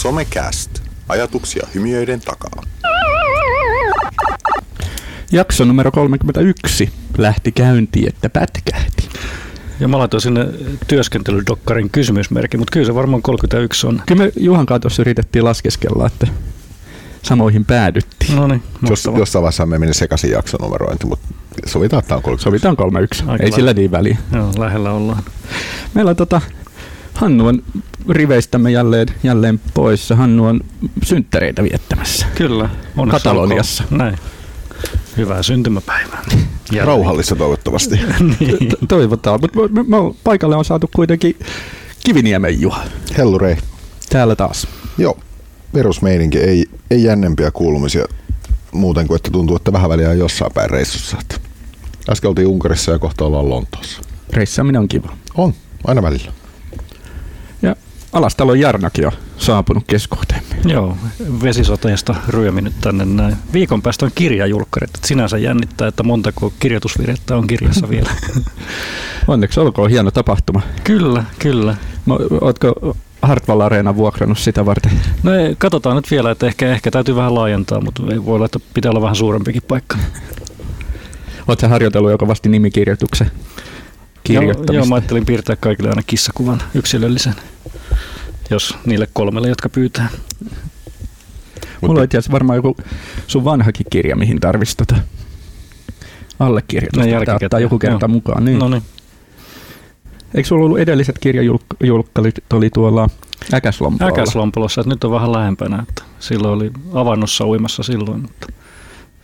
Somecast. Ajatuksia hymiöiden takaa. Jakso numero 31 lähti käyntiin, että pätkähti. Ja mä laitoin sinne työskentelydokkarin kysymysmerkki, mutta kyllä se varmaan 31 on. Kyllä me Juhan kanssa tuossa yritettiin laskeskella, että samoihin päädyttiin. No niin, Jos, jossain vaiheessa me meni sekaisin jaksonumerointi, mutta sovitaan, että tämä on 30. Sovitaan 31. Aika Ei lailla. sillä niin väliä. Joo, lähellä ollaan. Meillä on tota, Hannu on riveistämme jälleen, jälleen poissa. Hannu on synttäreitä viettämässä. Kyllä, Kataloniassa. olkoon. Näin. Hyvää syntymäpäivää. Jälleen. Rauhallista toivottavasti. niin. To- Toivotaan, mutta me, me, me paikalle on saatu kuitenkin Kiviniemen Juha. Hellurei. Täällä taas. Joo, perusmeininki. Ei, ei jännempiä kuulumisia muuten kuin, että tuntuu, että vähän väliä on jossain päin reissussa. Äsken oltiin Unkarissa ja kohta ollaan Lontoossa. Reissaaminen on kiva. On, aina välillä. Alastalon Jarnakin on saapunut keskuuteemme. Joo, vesisoteesta ryöminyt tänne näin. Viikon päästä on kirjajulkkarit. että Sinänsä jännittää, että montako kirjoitusvirhettä on kirjassa vielä. Onneksi olkoon hieno tapahtuma. kyllä, kyllä. Mo- Ootko Hartwall Areena vuokrannut sitä varten? No ei, katsotaan nyt vielä, että ehkä, ehkä täytyy vähän laajentaa, mutta ei voi olla, että pitää olla vähän suurempikin paikka. Oletko harjoitellut jo kovasti nimikirjoituksen Joo, kirjoittamista? joo, mä ajattelin piirtää kaikille aina kissakuvan yksilöllisen, jos niille kolmelle, jotka pyytää. Mulla on itse asiassa varmaan joku sun vanhakin kirja, mihin tarvitsisi tota allekirjoitusta. Pitää ottaa joku kerta joo. mukaan. Niin. No niin, Eikö sulla ollut edelliset kirjajulkkalit oli tuolla Äkäslompololla? äkäslompolossa, että nyt on vähän lähempänä. Että silloin oli avannossa uimassa silloin, mutta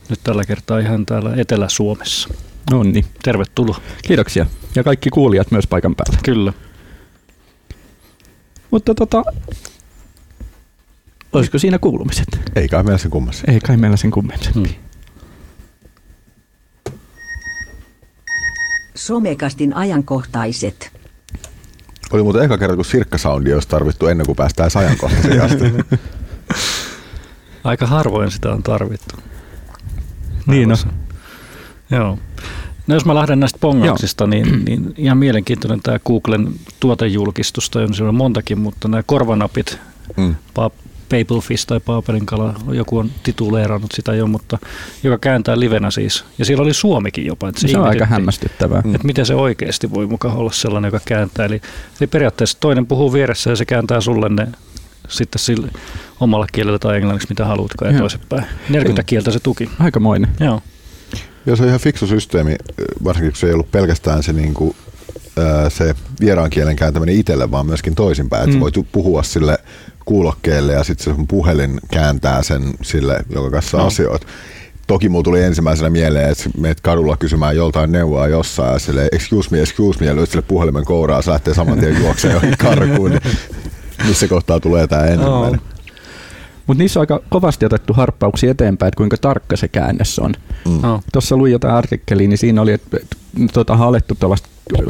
nyt tällä kertaa ihan täällä Etelä-Suomessa. No niin. Tervetuloa. Kiitoksia. Ja kaikki kuulijat myös paikan päällä. Kyllä. Mutta tota, olisiko siinä kuulumiset? Ei kai meillä sen kummassa. Ei kai meillä sen kummemmin. Hmm. Somekastin ajankohtaiset. Oli muuten eka kerta, kun sirkkasoundi olisi tarvittu ennen kuin päästään ajankohtaisiin asti. Aika harvoin sitä on tarvittu. Niin on. Joo. No jos mä lähden näistä pongauksista, niin, niin ihan mielenkiintoinen tämä Googlen tuotejulkistus, tai on siellä montakin, mutta nämä korvanapit, Mm. pa- Paplefish tai Paapelinkala, joku on tituleerannut sitä jo, mutta joka kääntää livenä siis. Ja siellä oli Suomikin jopa. Että Se on aika hämmästyttävää. Mm. Että miten se oikeasti voi mukaan olla sellainen, joka kääntää. Eli, eli periaatteessa toinen puhuu vieressä ja se kääntää sulle ne sitten sille omalla kielellä tai englanniksi, mitä haluatkaan, ja toisinpäin. 40 Mm. kieltä se tuki. Aikamoinen. Joo. Joo, se on ihan fiksu systeemi, varsinkin kun se ei ollut pelkästään se, niin kuin, se vieraan kielen kääntäminen itselle, vaan myöskin toisinpäin. Että Mm. voit puhua sille kuulokkeelle ja sitten se sun puhelin kääntää sen sille, jonka kanssa No. no. asioit. Toki mulla tuli ensimmäisenä mieleen, että meet kadulla kysymään joltain neuvoa jossain ja sille excuse me, excuse me, ja lyöt sille puhelimen kouraa, se lähtee saman tien juokseen johonkin karkuun. Niin missä kohtaa tulee tämä ensimmäinen? Mutta niissä on aika kovasti otettu harppauksia eteenpäin, että kuinka tarkka se käännös on. Mm. No. Tuossa luin jotain artikkeliä, niin siinä oli, että tota, on alettu tuollaista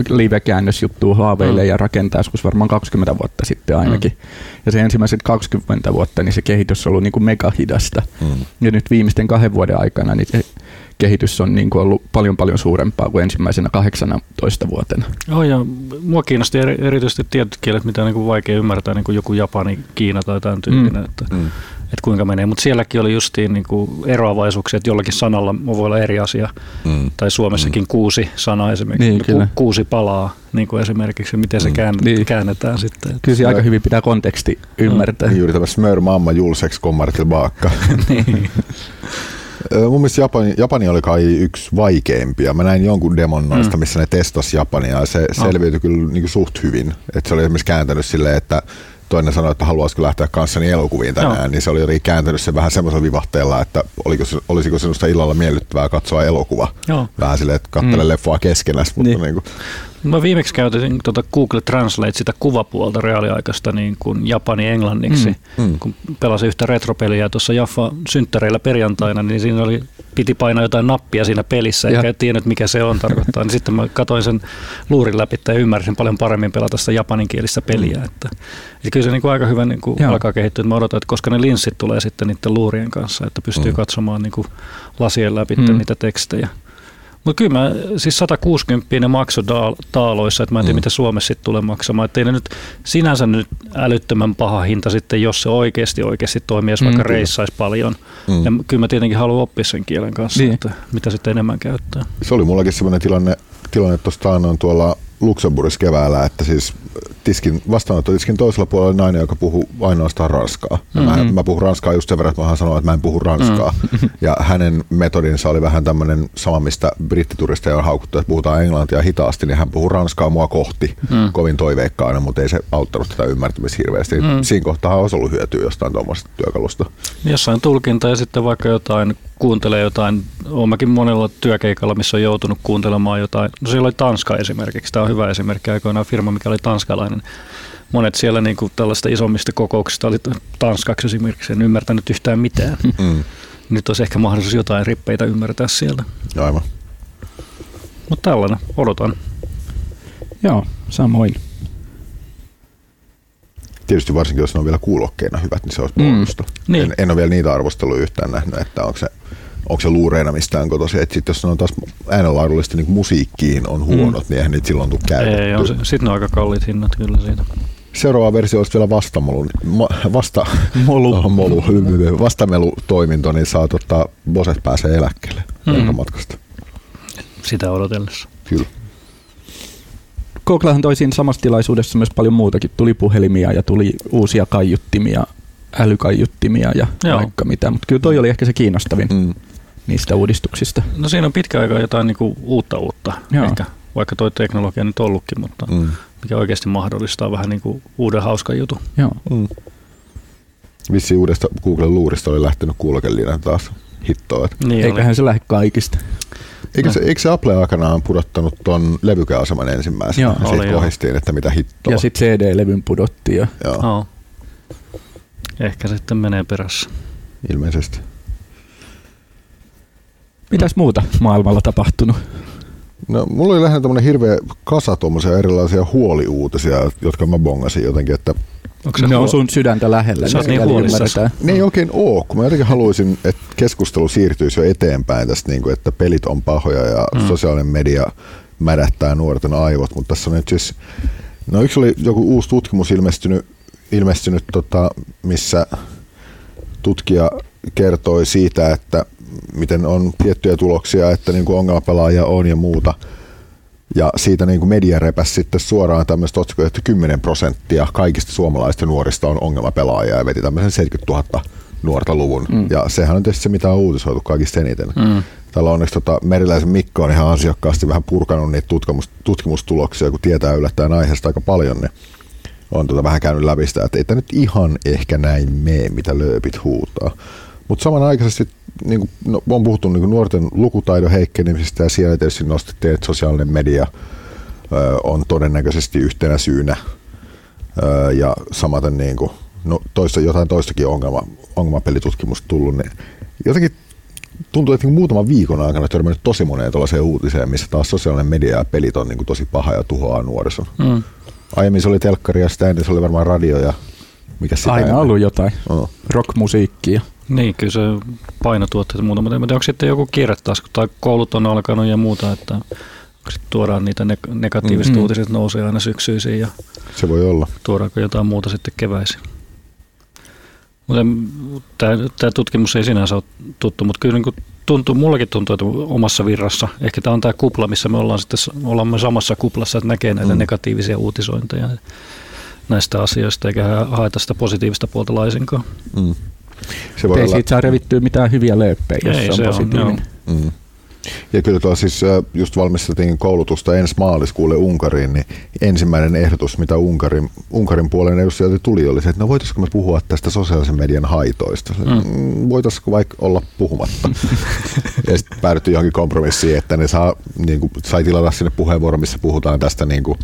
live-käännösjuttua haaveille Mm. ja rakentaa joskus varmaan 20 vuotta sitten ainakin. Mm. Ja se ensimmäiset 20 vuotta, niin se kehitys on ollut niin kuin megahidasta. Mm. Ja nyt viimeisten kahden vuoden aikana niin se kehitys on niin kuin ollut paljon paljon suurempaa kuin ensimmäisenä 18 vuotena. Joo, ja mua kiinnosti eri, erityisesti tietyt kielet, mitä on niin kuin vaikea ymmärtää, niin kuin joku Japani, Kiina tai tämän tyyppinen, mm. että, Mm. että kuinka menee. Mutta sielläkin oli justiin niin kuin eroavaisuuksia, että jollakin sanalla voi olla eri asia. Mm. Tai Suomessakin mm. kuusi sanaa esimerkiksi, Niin, ku, kuusi palaa niin kuin esimerkiksi, miten se Mm. kään, Niin. käännetään sitten. Kyllä se aika hyvin pitää konteksti ymmärtää. Juuri tämä smör mamma julsex kommer tillbaka. niin. Mun mielestä Japani, Japani oli kai yksi vaikeimpia. Mä näin jonkun demon noista, Mm. missä ne testas Japania ja se selviytyi kyllä niin kuin suht hyvin. Et se oli esimerkiksi kääntänyt silleen, että toinen sanoi, että haluaisiko lähteä kanssani elokuviin tänään, Joo. niin se oli jotenkin kääntänyt sen vähän semmoisella vivahteella, että oliko, olisiko sinusta illalla miellyttävää katsoa elokuva. Joo. Vähän silleen, että katsele Mm. leffaa keskenäs, mutta Niin. niin. Niin kuin, Mä viimeksi käytin tuota Google Translate sitä kuvapuolta reaaliaikaista niin kuin japani englanniksi, Mm, mm, mm. kun pelasin yhtä retropeliä tuossa Jaffa synttäreillä perjantaina, niin siinä oli, piti painaa jotain nappia siinä pelissä, Ja. eikä tiennyt mikä se on tarkoittaa. niin sitten mä katsoin sen luurin läpi ja ymmärsin paljon paremmin pelata sitä japaninkielistä peliä. Että, että kyllä se niin kuin aika hyvä niin kuin Joo. alkaa kehittyä. Mä odotan, että koska ne linssit tulee sitten niiden luurien kanssa, että pystyy Mm. katsomaan niin kuin lasien läpi Mm. niitä tekstejä. Mutta kyllä mä, siis 160 ne maksoi taaloissa, että mä en tiedä, mm. mitä Suomessa sitten tulee maksamaan. Että ei ne nyt sinänsä nyt älyttömän paha hinta sitten, jos se oikeasti oikeasti toimii, jos mm, vaikka reissaisi paljon. Mm. Ja kyllä mä tietenkin haluan oppia sen kielen kanssa, niin. että mitä sitten enemmän käyttää. Se oli mullakin sellainen tilanne, tilanne tuosta on tuolla Luxemburgissa keväällä, että siis tiskin, vastaanottotiskin toisella puolella oli nainen, joka puhuu ainoastaan ranskaa. Mm-hmm. Mä, mä puhun ranskaa just sen verran, että mä sanoa, että mä en puhu ranskaa. Mm-hmm. Ja hänen metodinsa oli vähän tämmöinen sama, mistä brittituristeja on haukuttu, että puhutaan englantia hitaasti, niin hän puhuu ranskaa mua kohti mm. kovin toiveikkaana, mutta ei se auttanut tätä ymmärtämistä hirveästi. Mm. Siinä kohtaa olisi ollut hyötyä jostain tuommoisesta työkalusta. Jossain tulkinta ja sitten vaikka jotain kuuntelee jotain, oonkin monella työkeikalla, missä on joutunut kuuntelemaan jotain, no siellä oli Tanska esimerkiksi, tämä on hyvä esimerkki, aikoinaan firma, mikä oli tanskalainen. Monet siellä niin kuin tällaista isommista kokouksista oli tanskaksi esimerkiksi, en ymmärtänyt yhtään mitään. Mm. Nyt olisi ehkä mahdollisuus jotain rippeitä ymmärtää sieltä. Aivan. Mutta tällainen, odotan. Joo, samoin. Tietysti varsinkin, jos ne on vielä kuulokkeina hyvät, niin se olisi. Mm. Niin. En, en ole vielä niitä arvosteluja yhtään nähnyt, että onko se onko se luureina mistään kotoisin. Että sit jos ne on taas äänenlaadullisesti niin musiikkiin on huonot, mm. niin eihän niitä silloin tule käytetty. Ei, on, sitten ne on aika kalliit hinnat kyllä siitä. Seuraava versio olisi vielä vastamolu, vasta, molu. Molu, vastamelutoiminto, niin saa ottaa, Boset pääsee eläkkeelle mm. matkasta. Sitä odotellessa. Kyllä. Googlehan toi siinä samassa tilaisuudessa myös paljon muutakin. Tuli puhelimia ja tuli uusia kaiuttimia älykaiuttimia ja Joo. vaikka mitä, mutta kyllä toi oli ehkä se kiinnostavin mm. niistä uudistuksista. No siinä on pitkä aika jotain niinku uutta uutta, Joo. ehkä, vaikka toi teknologia nyt ollutkin, mutta mm. mikä oikeasti mahdollistaa vähän niinku uuden hauskan jutun. Joo. Mm. Vissi uudesta Googlen luurista oli lähtenyt kuulokeliina taas hittoa. Niin Eiköhän oli. se lähde kaikista. Eikö se, eikö se Apple aikanaan pudottanut tuon levykäaseman ensimmäisenä? Joo, ja sitten kohistiin, että mitä hittoa. Ja sitten CD-levyn pudottiin. Ja... Joo. Oh. Ehkä sitten menee perässä. Ilmeisesti. Mitäs muuta maailmalla tapahtunut? No, mulla oli lähinnä tämmöinen hirveä kasa tuommoisia erilaisia huoliuutisia, jotka mä bongasin jotenkin, että Onko se ne on sun sydäntä lähellä. Sä niin huolissasi. Ne ei oikein oo, kun mä jotenkin haluaisin, että keskustelu siirtyisi jo eteenpäin tästä, niin kuin, että pelit on pahoja ja mm. sosiaalinen media mädättää nuorten aivot, mutta tässä on nyt siis, no yksi oli joku uusi tutkimus ilmestynyt ilmestynyt, tota, missä tutkija kertoi siitä, että miten on tiettyjä tuloksia, että niin kuin ongelmapelaajia on ja muuta. Ja siitä niin kuin media repäsi sitten suoraan tämmöistä otsikkoa, että 10 prosenttia kaikista suomalaista nuorista on ongelmapelaajia ja veti tämmöisen 70 000 nuorta luvun. Mm. Ja sehän on tietysti se, mitä on uutisoitu kaikista eniten. Mm. Täällä onneksi tota, Meriläisen Mikko on ihan ansiokkaasti vähän purkanut niitä tutkimus, tutkimustuloksia, kun tietää yllättäen aiheesta aika paljon. Niin on tota vähän käynyt läpi sitä, että ei tämä nyt ihan ehkä näin mene, mitä lööpit huutaa. Mutta samanaikaisesti niin kuin, no, on puhuttu niin kuin nuorten lukutaidon heikkenemisestä ja siellä tietysti nostettiin, että sosiaalinen media ö, on todennäköisesti yhtenä syynä ö, ja samaten niin kuin, no, toista, jotain toistakin ongelma, ongelmapelitutkimusta tullut, niin jotenkin tuntuu, että niin muutaman viikon aikana törmännyt tosi moneen tuollaiseen uutiseen, missä taas sosiaalinen media ja pelit on niin kuin tosi paha ja tuhoaa nuorison. Mm. Aiemmin se oli telkkari ja sitä ennen se oli varmaan radio ja mikä sitä Aina ennen? ollut jotain. Oh. Rockmusiikkia. Niin, kyllä se painotuotteet ja muuta, mutta onko sitten joku kirjetasku tai koulut on alkanut ja muuta, että sitten tuodaan niitä negatiiviset mm-hmm. uutiset nousee aina syksyisin ja se voi olla. Tuodaanko jotain muuta sitten keväisin. Mutta tämä tutkimus ei sinänsä ole tuttu, mutta kyllä niin tuntuu, mullakin tuntuu, että omassa virrassa, ehkä tämä on tämä kupla, missä me ollaan sitten ollaan samassa kuplassa, että näkee näitä mm. negatiivisia uutisointeja näistä asioista, eikä haeta sitä positiivista puolta laisinkaan. Mm. Se voi Ei olla... siitä saa revittyä mitään hyviä lööppejä, jos Ei, se on positiivinen. On, mm. Ja kyllä tuolla siis just valmisteltiin koulutusta ensi maaliskuulle Unkariin, niin ensimmäinen ehdotus, mitä Unkarin, Unkarin puolen edustajalta tuli, oli se, että no voitaisiko me puhua tästä sosiaalisen median haitoista. Mm. mm voitaisiko vaikka olla puhumatta. ja sitten päädyttiin johonkin kompromissiin, että ne saa, niin kuin, sai tilata sinne puheenvuoron, missä puhutaan tästä niin kuin,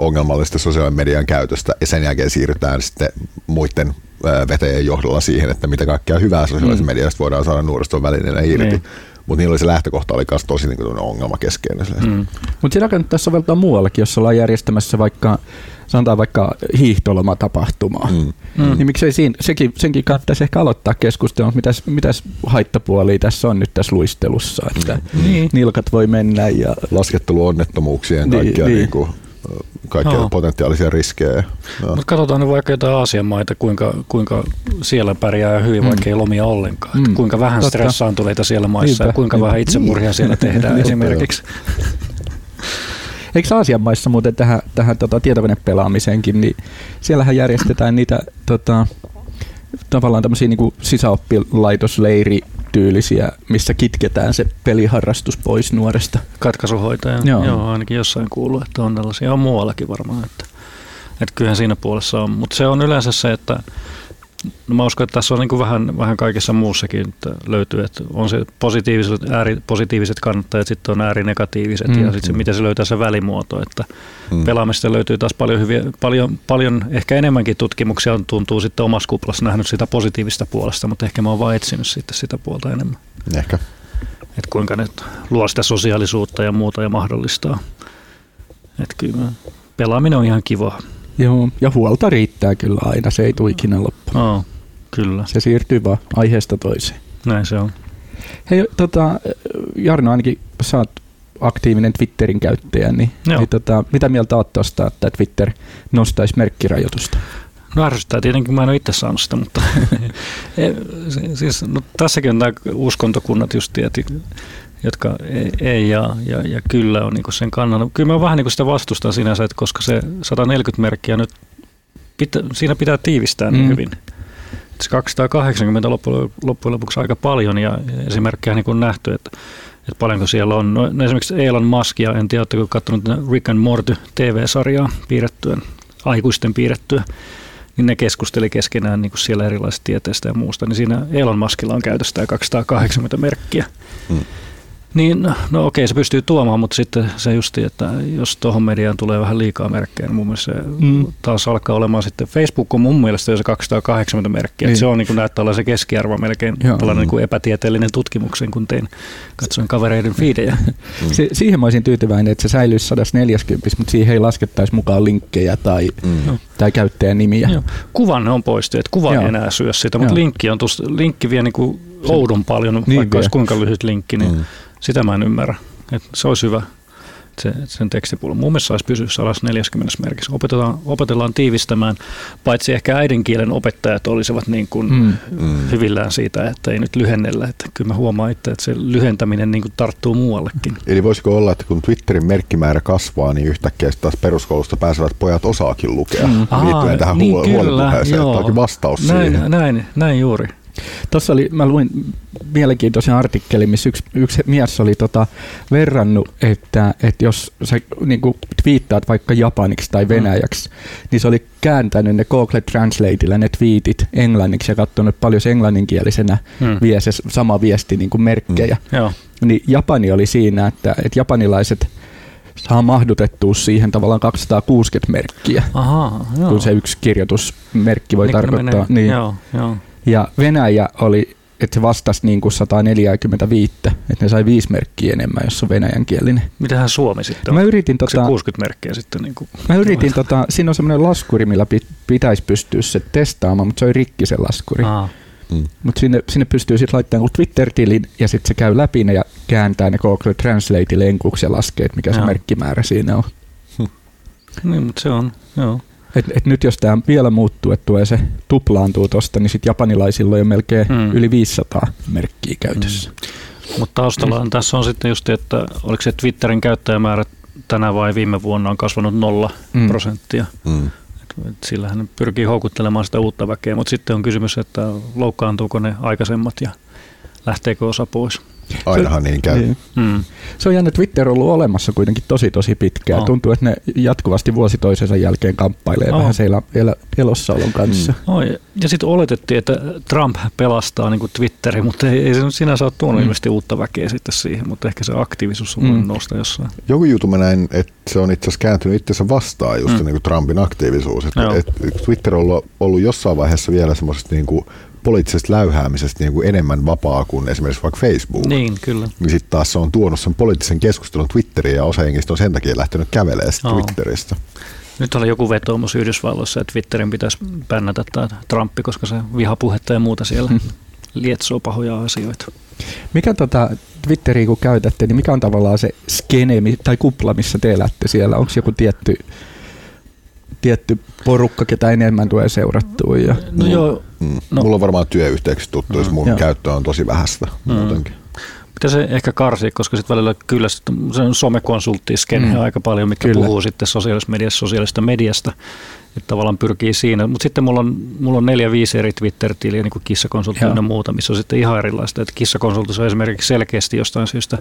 ongelmallista sosiaalisen median käytöstä ja sen jälkeen siirrytään sitten muiden vetäjien johdolla siihen, että mitä kaikkea hyvää sosiaalisen mm. mediasta voidaan saada nuoriston välineenä irti. Niin. Mutta niillä oli se lähtökohta oli myös tosi niin ongelmakeskeinen. Mm. Mutta sitä kannattaa soveltaa muuallakin, jos ollaan järjestämässä vaikka sanotaan vaikka hiihtolomatapahtumaa, mm. Mm. niin miksei siinä, sekin, senkin kannattaisi ehkä aloittaa keskustelua, mitäs, mitäs haittapuolia tässä on nyt tässä luistelussa, että mm. Niin. nilkat voi mennä ja... Lasketteluonnettomuuksien kaikkia niin, niin. Niin kaikkia no. potentiaalisia riskejä. No. Mutta katsotaan nyt vaikka jotain Aasian maita, kuinka, kuinka siellä pärjää hyvin, mm. vaikka ei lomia ollenkaan. Mm. kuinka vähän Totta. stressaantuneita siellä maissa Niinpä. ja kuinka Niinpä. vähän itsemurhia siellä tehdään esimerkiksi. Eikö Aasian maissa muuten tähän, tähän tota, tietokonepelaamiseenkin, niin siellähän järjestetään niitä tota, tavallaan tämmöisiä niin sisäoppilaitosleiri tyylisiä, missä kitketään se peliharrastus pois nuoresta. Katkaisuhoitaja, joo. joo ainakin jossain kuuluu, että on tällaisia, on muuallakin varmaan, että, että kyllähän siinä puolessa on, mutta se on yleensä se, että No mä uskon, että tässä on niin kuin vähän, vähän kaikessa muussakin että löytyy, että on se positiiviset, ääripositiiviset kannattajat, sitten on äärinegatiiviset mm. ja sitten se, miten se löytää se välimuoto, että mm. pelaamista löytyy taas paljon, hyviä, paljon, paljon ehkä enemmänkin tutkimuksia on, tuntuu sitten omassa kuplassa nähnyt sitä positiivista puolesta, mutta ehkä mä oon vaan etsinyt sitten sitä puolta enemmän. Ehkä. Että kuinka ne luo sitä sosiaalisuutta ja muuta ja mahdollistaa. Että kyllä pelaaminen on ihan kivaa. Joo, ja huolta riittää kyllä aina, se ei tule ikinä loppuun. Oh, kyllä. Se siirtyy vaan aiheesta toiseen. Näin se on. Hei, tota, Jarno, ainakin sä oot aktiivinen Twitterin käyttäjä, niin, niin tota, mitä mieltä oot tuosta, että Twitter nostaisi merkkirajoitusta? No ärsyttää tietenkin, mä en ole itse saanut sitä, mutta e, siis, no, tässäkin on nämä uskontokunnat just, että jotka ei, ei ja, ja, ja kyllä on niin sen kannalla. Kyllä mä vähän niin sitä vastustan sinänsä, että koska se 140 merkkiä nyt, pitä, siinä pitää tiivistää niin mm. hyvin. Se 280 loppujen, loppujen lopuksi aika paljon ja esimerkkejä niin kuin nähty, että, että paljonko siellä on. No, no esimerkiksi Elon Musk ja en tiedä, oletteko katsonut Rick and Morty TV-sarjaa piirrettyä, aikuisten piirrettyä niin ne keskusteli keskenään niin kuin siellä erilaisista tieteistä ja muusta, niin siinä Elon Muskilla on käytössä 280 merkkiä. Hmm. Niin, no, no okei, se pystyy tuomaan, mutta sitten se justi, että jos tuohon mediaan tulee vähän liikaa merkkejä, niin mun mielestä se mm. taas alkaa olemaan sitten, Facebook on mun mielestä jo se 280 merkkiä, niin. se on niin kuin näyttää se keskiarvo melkein Joo. tällainen niin kuin epätieteellinen tutkimuksen, kun tein, katsoin kavereiden fiidejä. Mm. Si- siihen mä olisin tyytyväinen, että se säilyisi 140, mutta siihen ei laskettaisi mukaan linkkejä tai, mm. tai käyttäjänimiä. Joo. Kuvan on poistettu, että kuva ei enää syö sitä, mutta linkki, on tuossa, linkki vie niin kuin oudon paljon, niin vaikka vie. olisi kuinka lyhyt linkki, niin mm sitä mä en ymmärrä. Et se olisi hyvä, se, sen tekstipuolen. Mun mielestä saisi pysyä 140 merkissä. Opetetaan, opetellaan tiivistämään, paitsi ehkä äidinkielen opettajat olisivat niin kuin mm. mm. hyvillään siitä, että ei nyt lyhennellä. Että kyllä mä huomaan itse, että se lyhentäminen niin kuin tarttuu muuallekin. Eli voisiko olla, että kun Twitterin merkkimäärä kasvaa, niin yhtäkkiä taas peruskoulusta pääsevät pojat osaakin lukea mm. liittyen tähän niin, huolipuheeseen, että onkin vastaus näin, siihen. Näin, näin juuri. Tuossa oli, mä luin mielenkiintoisen artikkelin, missä yksi, yksi mies oli tota verrannut, että, että jos sä niin twiittaat vaikka japaniksi tai mm. venäjäksi, mm. niin se oli kääntänyt ne Google Translateilla ne twiitit englanniksi ja katsonut paljon se englanninkielisenä mm. vie se sama viesti niin kuin merkkejä. Mm. Niin Japani oli siinä, että, että japanilaiset saa mahdutettua siihen tavallaan 260 merkkiä, Aha, joo. kun se yksi kirjoitusmerkki voi niin tarkoittaa. Menee, niin. Joo, joo. Ja Venäjä oli, että se vastasi niin kuin 145, että ne sai viisi merkkiä enemmän, jos on venäjänkielinen. Mitähän Suomi sitten on? Mä yritin tota, 60 merkkiä sitten? Niin kuin, mä yritin, tota, siinä on semmoinen laskuri, millä pitäisi pystyä se testaamaan, mutta se oli rikki se laskuri. Aa. Mm. Mutta sinne, sinne pystyy sitten laittamaan Twitter-tilin ja sitten se käy läpi ne ja kääntää ne Google Translate enkuksi ja laskee, että mikä Joo. se merkkimäärä siinä on. Niin, mutta se on, joo. Et, et nyt jos tämä vielä muuttuu, että tulee se tuplaantuu tuosta, niin sitten japanilaisilla on jo melkein mm. yli 500 merkkiä käytössä. Mm. Mutta taustalla mm. tässä on sitten just, että oliko se Twitterin käyttäjämäärä tänä vai viime vuonna on kasvanut nolla mm. prosenttia. Mm. Et, et sillähän pyrkii houkuttelemaan sitä uutta väkeä, mutta sitten on kysymys, että loukkaantuuko ne aikaisemmat ja lähteekö osa pois. Ainahan niin käy. Niin. Hmm. Se on jännä, Twitter on ollut olemassa kuitenkin tosi tosi pitkään. Oh. Tuntuu, että ne jatkuvasti vuosi toisensa jälkeen kamppailee oh. vähän siellä el- elossaolon kanssa. Hmm. Oh, ja sitten oletettiin, että Trump pelastaa niin Twitterin, mutta ei, ei se sinänsä ole tuonut hmm. uutta väkeä sitten siihen, mutta ehkä se aktiivisuus on hmm. nousta jossain. Joku jutu mä näin, että se on itse asiassa kääntynyt itsensä vastaan just hmm. niin kuin Trumpin aktiivisuus. Että, et, Twitter on ollut, ollut jossain vaiheessa vielä semmoisesta niin kuin poliittisesta läyhäämisestä niin kuin enemmän vapaa kuin esimerkiksi vaikka Facebook. Niin, kyllä. Niin sitten taas se on tuonut sen poliittisen keskustelun Twitteriin ja osa jengistä on sen takia lähtenyt kävelemään Oo. Twitteristä. Nyt oli joku vetoomus Yhdysvalloissa, että Twitterin pitäisi bännätä tämä Trumpi, koska se vihapuhetta ja muuta siellä lietsoo pahoja asioita. Mikä tota Twitteriä kun käytätte, niin mikä on tavallaan se skene tai kupla, missä te elätte siellä? Onko joku tietty, tietty porukka, ketä enemmän tulee seurattua? Ja... No joo, Mm. No. No. Mulla on varmaan työyhteyksistä tuttu, jos mun Joo. käyttö on tosi vähäistä Mm. muutenkin. pitäisi ehkä karsia, koska sitten välillä kyllä sit se on somekonsulttiskene Mm. mm. aika paljon, mikä Kyllä. puhuu sitten sosiaalisesta mediasta, sosiaalisesta mediasta, että tavallaan pyrkii siinä. Mutta sitten mulla on, mulla on neljä, viisi eri Twitter-tiliä, niin kuin kissakonsultti ja muuta, missä on sitten ihan erilaista. Että kissakonsultissa on esimerkiksi selkeästi jostain syystä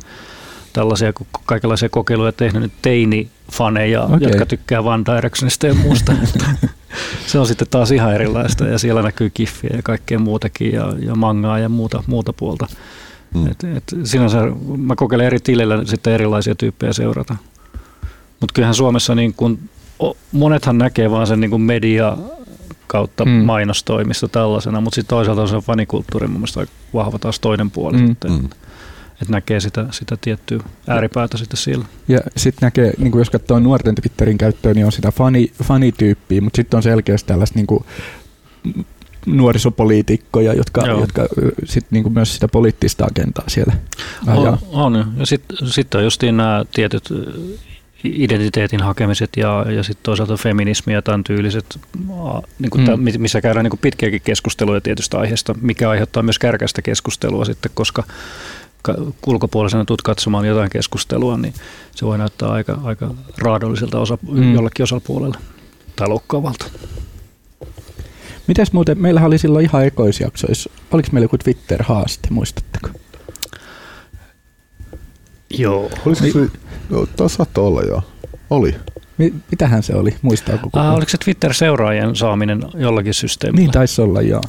tällaisia kaikenlaisia kokeiluja tehnyt nyt teini-faneja, okay. jotka tykkää One Directionista ja muusta. se on sitten taas ihan erilaista ja siellä näkyy kiffiä ja kaikkea muutakin ja, ja mangaa ja muuta, muuta puolta. Mm. Et, et sinänsä mä kokeilen eri tileillä sitten erilaisia tyyppejä seurata. Mutta kyllähän Suomessa niin kun, monethan näkee vaan sen niin kun media kautta Mm. mainostoimista tällaisena, mutta sitten toisaalta on se fanikulttuuri mun mielestä aika vahva taas toinen puoli, Mm. mm. Että et, et näkee sitä, sitä tiettyä ääripäätä sitten siellä. Ja sitten näkee, niin jos katsoo nuorten Twitterin käyttöä, niin on sitä fani, fanityyppiä, mutta sitten on selkeästi tällaista niin kuin nuorisopoliitikkoja, jotka, Joo. jotka sit niin kuin myös sitä poliittista agendaa siellä ajaa. On, on ja sitten sit on justiin nämä tietyt identiteetin hakemiset ja, ja sitten toisaalta feminismi ja tämän tyyliset, niin kuin Mm. mm. tämän, missä käydään niin kuin pitkiäkin keskusteluja tietystä aiheesta, mikä aiheuttaa myös kärkästä keskustelua sitten, koska ka- ulkopuolisena tulet katsomaan jotain keskustelua, niin se voi näyttää aika, aika raadolliselta osa, Mm. jollekin osapuolelle tai loukkaavalta. Mites muuten, meillähän oli silloin ihan ekoisjaksoissa, oliko meillä joku Twitter-haaste, muistatteko? Joo. Olisiko se, no, taas saattoi olla joo. Oli. Mi- mitähän se oli, muistaako kukaan? Ah, oliko se Twitter-seuraajien saaminen jollakin systeemillä? Niin taisi olla, joo.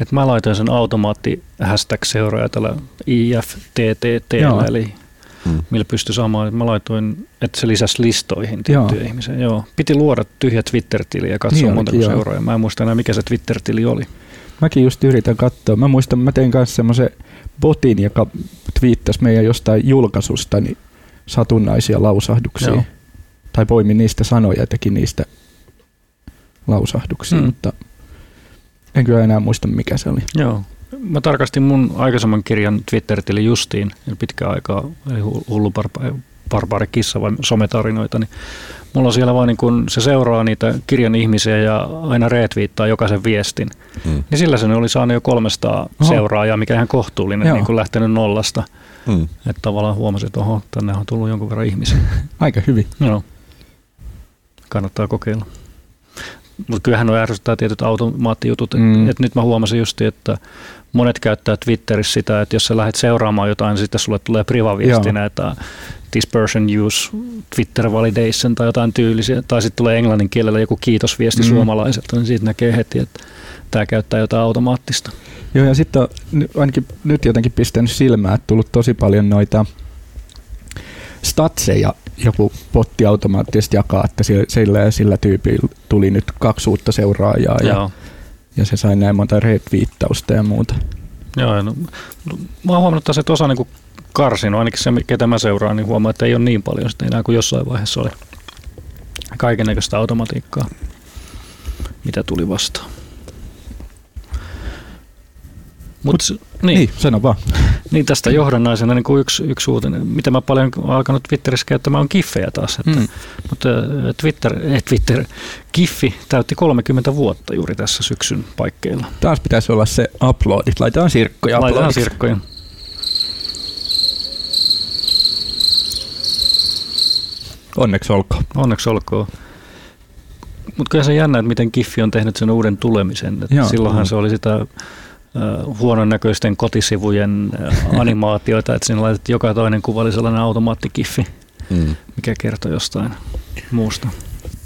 Et mä laitoin sen automaatti hashtag seuraaja tällä IFTTT, eli Mm. millä pystyi saamaan. Mä laitoin, että se lisäsi listoihin tiettyjä Joo. ihmisiä. Joo. Piti luoda tyhjä Twitter-tili ja katsoa Niin montako seuraajaa. Mä en muista enää, mikä se Twitter-tili oli. Mäkin just yritän katsoa. Mä muistan, mä tein kanssa semmoisen botin, joka twiittasi meidän jostain julkaisusta niin satunnaisia lausahduksia. Joo. Tai poimin niistä sanoja ja teki niistä lausahduksia, Mm. mutta en kyllä enää muista mikä se oli. Joo. Mä tarkastin mun aikaisemman kirjan Twitter-tili justiin, eli pitkään aikaa, eli hu- hullu barba- barbaari kissa vai sometarinoita, niin mulla on siellä vaan niin kun se seuraa niitä kirjan ihmisiä ja aina retweettaa jokaisen viestin. Mm. Niin sillä se oli saanut jo 300 Oho. Oho. seuraajaa, mikä ihan kohtuullinen, Joo. niin kuin lähtenyt nollasta. Mm. Että tavallaan huomasin, että oho, tänne on tullut jonkun verran ihmisiä. Aika hyvin. Joo. Kannattaa kokeilla. Mutta kyllähän on ärsyttää tietyt automaattijutut. Mm. Mm. Et nyt mä huomasin just, että monet käyttää Twitterissä sitä, että jos sä lähdet seuraamaan jotain, niin sitten sulle tulee privaviestinä, että this person use Twitter validation tai jotain tyylisiä. Tai sitten tulee englannin kielellä joku kiitosviesti Mm. suomalaiselta, niin siitä näkee heti, että tämä käyttää jotain automaattista. Joo, ja sitten on ainakin nyt jotenkin pistänyt silmään, että tullut tosi paljon noita statseja joku potti automaattisesti jakaa, että sillä- ja sillä tyypillä tuli nyt kaksi uutta seuraajaa ja, Joo. ja se sai näin monta retweettausta ja muuta. Joo, no, mä oon huomannut taas, että osa niin karsinut, ainakin se, ketä mä seuraan, niin huomaa, että ei ole niin paljon sitä enää kuin jossain vaiheessa oli. Kaikennäköistä automatiikkaa, mitä tuli vastaan. Mut, Mut niin, Niin, sano vaan. niin, tästä johdannaisena niin kuin yksi, yksi uutinen. Mitä mä paljon olen alkanut Twitterissä käyttämään on kiffejä taas. Että, Mm. Mutta Twitter, eh, Twitter, Kiffi täytti 30 vuotta juuri tässä syksyn paikkeilla. Taas pitäisi olla se uploadit. Laitetaan sirkkoja Laitetaan uploadiksi. sirkkoja. Onneksi olkoon. Onneksi olkoon. Mutta kyllä se jännä, että miten Kiffi on tehnyt sen uuden tulemisen. Joo. silloinhan Mm. se oli sitä huonon näköisten kotisivujen animaatioita, että siinä laitettiin joka toinen kuva oli sellainen automaattikiffi, Mm. mikä kertoi jostain muusta.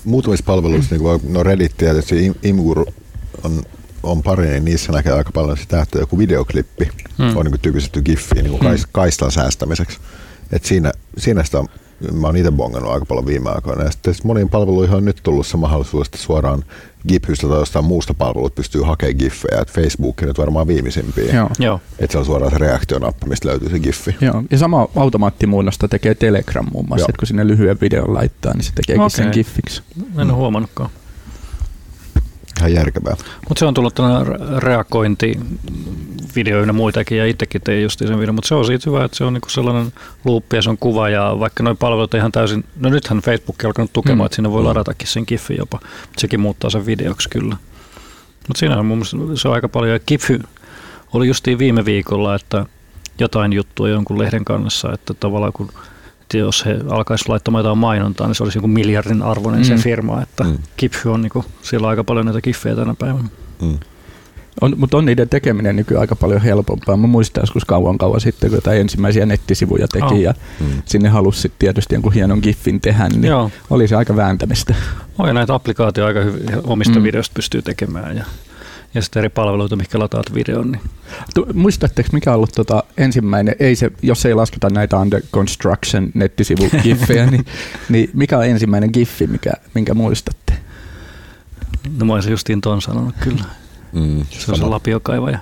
Muutamissa palveluissa, niin kuin no Reddit tietysti, Im- Imgur on, on pari, niin niissä näkee aika paljon sitä, että joku videoklippi Mm. on niin typistetty giffiin niin kuin kais, kaistan säästämiseksi. Et siinä, siinä sitä mä oon itse bongannut aika paljon viime aikoina. Ja sitten moniin palveluihin on nyt tullut se mahdollisuus, että suoraan GitHubista tai jostain muusta palvelusta pystyy hakemaan GIFejä. Et Facebook nyt varmaan viimeisimpiä. Joo. Joo. Että se on suoraan se reaktionappi, mistä löytyy se GIFfi. Joo. Ja sama automaattimuunnosta tekee Telegram muun muassa, että kun sinne lyhyen videon laittaa, niin se tekeekin Okei. sen giffiksi. En ole huomannutkaan. Ihan järkevää. Mutta se on tullut tällainen reagointi video ynnä muitakin ja itsekin tein just sen videon, mutta se on siitä hyvä, että se on niinku sellainen luuppi ja se on kuva ja vaikka noin palvelut ihan täysin, no nythän Facebook on alkanut tukemaan, Mm. mm. että sinne voi ladatakin sen giffin jopa, mutta sekin muuttaa sen videoksi kyllä. Mutta siinä on mun mielestä se on aika paljon ja Giphy oli justiin viime viikolla, että jotain juttua jonkun lehden kannassa, että tavallaan kun että jos he alkaisivat laittamaan jotain mainontaa, niin se olisi joku miljardin arvoinen mm. se firma, että Mm. Giphy on niinku, siellä on aika paljon näitä giffejä tänä päivänä. Mm. On, mutta on niiden tekeminen nykyään aika paljon helpompaa. Mä muistan joskus kauan kauan sitten, kun jotain ensimmäisiä nettisivuja teki Oh. ja Mm. sinne halusi sit tietysti jonkun hienon giffin tehdä, niin Joo. oli se aika vääntämistä. Ja näitä applikaatioita aika hyvin omista mm. videoista pystyy tekemään ja, ja sitten eri palveluita, mikä lataat videon. Niin. Tu- Muistatteko, mikä on ollut tota ensimmäinen, ei se, jos ei lasketa näitä under construction nettisivu giffejä, niin, niin mikä on ensimmäinen giffi, mikä, minkä muistatte? No mä olisin justiin ton sanonut kyllä. Mm. Se on se lapiokaivaja.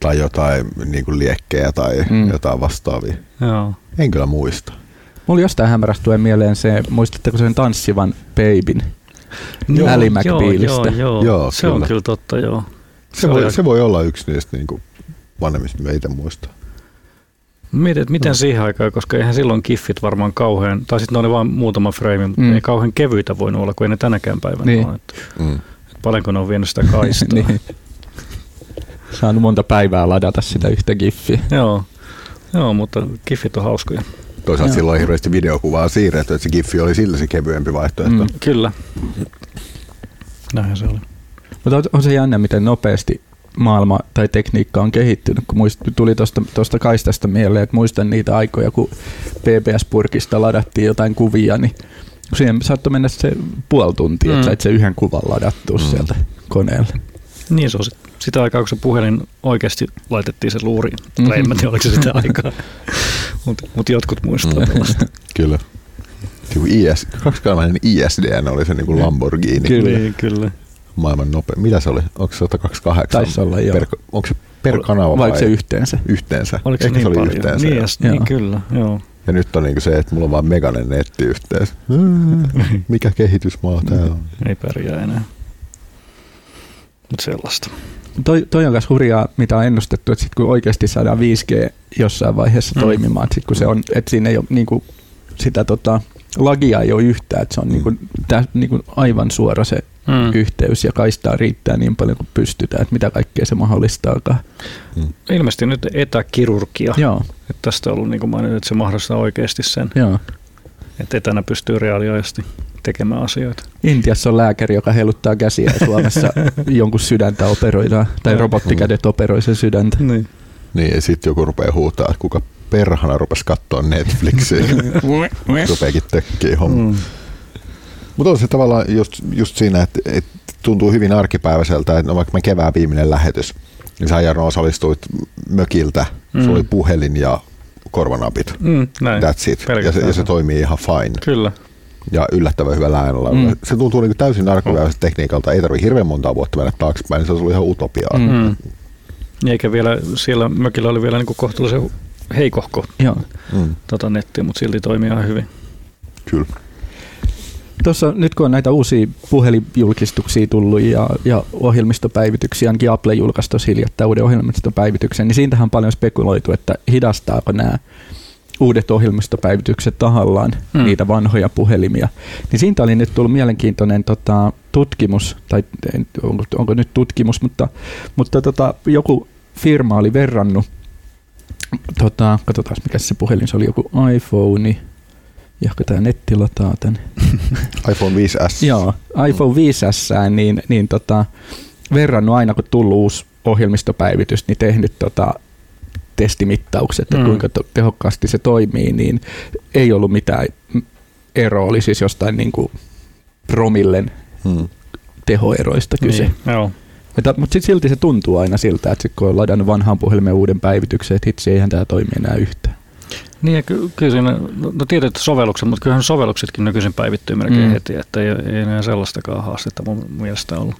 Tai jotain niin kuin liekkejä tai Mm. jotain vastaavia. Joo. En kyllä muista. Mulla jostain hämärästä mieleen se, muistatteko sen tanssivan babyn? Joo, Ally joo, McBealista. Joo, joo, Joo, se on kyllä. kyllä totta, joo. Se, oli voi, se voi olla yksi niistä niin kuin vanhemmista, mitä itse muistaa. Mietin, että miten No. siihen aikaan, koska eihän silloin kiffit varmaan kauhean, tai sitten ne oli vain muutama frame, mutta Mm. mm. ei kauhean kevyitä voinut olla, kuin ei ne tänäkään päivänä Niin. ole. Että, Mm. että paljonko ne on vienyt sitä kaistaa. niin. Saanut monta päivää ladata sitä yhtä giffiä. Joo. Joo, mutta kiffit on hauskoja. Toisaalta Joo. silloin hirveästi videokuvaa siirretty, että se giffi oli sillä se kevyempi vaihtoehto. Mm. Kyllä. Näinhän se oli. Mutta on, se jännä, miten nopeasti maailma tai tekniikka on kehittynyt, kun muist, tuli tuosta kaistasta mieleen, että muistan niitä aikoja, kun PBS-purkista ladattiin jotain kuvia, niin siihen saattoi mennä se puoli tuntia, mm. Että sait se yhden kuvan ladattua. Mm. sieltä koneelle. Niin se on sit- sitä aikaa, kun se puhelin oikeasti laitettiin se luuriin. Mhm. Mm-hmm. Tai en mä tiedä, oliko se sitä aikaa. Mutta mut jotkut muistaa tällaista. Kyllä. Joku IS, kaksikanavainen ISDN oli se niin kuin Lamborghini. Kyllä. Kyllä. Maailman nopea. Mitä se oli? Onko se 128? Taisi olla, joo. Per, onko se per kanava Vai vai, se yhteensä? yhteensä? Oliko se Ehkä niin se oli paljon? yhteensä. Niin, ja, niin kyllä, joo. Ja nyt on niin se, että mulla on vaan meganen nettiyhteys. Mikä kehitysmaa tää on? Ei pärjää enää. Mutta sellaista. Toi, toi on myös hurjaa, mitä on ennustettu, että sit kun oikeasti saadaan 5G jossain vaiheessa Mm. mm. toimimaan, sit kun se on, että siinä ei ole niinku, sitä tota, lagia ei ole yhtään, että se on Mm. niinku, tä, niinku aivan suora se Mm. yhteys ja kaistaa riittää niin paljon kuin pystytään, että mitä kaikkea se mahdollistaakaan. Ilmeisesti nyt etäkirurgia. Joo, Että tästä on ollut niin kuin mainitsin, että se mahdollistaa oikeasti sen, joo. että etänä pystyy reaaliajasti tekemään asioita. Intiassa on lääkäri, joka heiluttaa käsiä ja Suomessa jonkun sydäntä operoidaan, tai Joo. robottikädet operoi sen sydäntä. Niin. Niin, ja sitten joku rupeaa huutaa, että kuka perhana rupesi katsoa Netflixiä. Rupeekin tökkiä homma. Mm. Mutta on se tavallaan just, just siinä, että, että tuntuu hyvin arkipäiväiseltä, että no vaikka me kevään viimeinen lähetys, niin sä Jarno osallistuit mökiltä, mm. Sulla oli puhelin ja korvanapit. Mm, näin. That's it. Ja se, ja se se. toimii ihan fine. Kyllä. Ja yllättävän hyvä äänellä. Mm. Se tuntuu niin täysin arkipäiväiseltä tekniikalta. Ei tarvitse hirveän monta vuotta mennä taaksepäin, niin se olisi ollut ihan utopiaa. Mm. Mm. Eikä vielä, siellä mökillä oli vielä niin kuin kohtuullisen heikohko Joo. Mm. tota nettiä, mutta silti toimii ihan hyvin. Kyllä. Tuossa nyt kun on näitä uusia puhelinjulkistuksia tullut ja, ja ohjelmistopäivityksiä, ainakin Apple julkaisi tuossa hiljattain uuden ohjelmistopäivityksen, niin siitähän on paljon spekuloitu, että hidastaako nämä uudet ohjelmistopäivitykset tahallaan Mm. mm. niitä vanhoja puhelimia. Niin siitä oli nyt tullut mielenkiintoinen tota, tutkimus, tai en- onko, onko nyt tutkimus, mutta, mutta tota, joku firma oli verrannut, tota, katsotaan mikä se puhelin, se oli joku iPhone, johon tämä netti lataa tän. iPhone 5S. Joo, iPhone 5S, niin, niin tota, verrannut aina kun tullut uusi ohjelmistopäivitys, niin tehnyt tota, testimittaukset, että Mm. kuinka to- tehokkaasti se toimii, niin ei ollut mitään eroa, oli siis jostain niin kuin promillen Mm. tehoeroista kyse. Niin, joo. Mutta, mutta sit silti se tuntuu aina siltä, että sit kun on ladannut vanhaan puhelimeen uuden päivityksen, että hitsi, eihän tämä toimi enää yhtään. Niin ja ky- kyllä siinä, no, no tietyt sovellukset, mutta kyllähän sovelluksetkin nykyisin päivittyy melkein mm. heti, että ei, ei enää sellaistakaan haastetta mun mielestä ollut.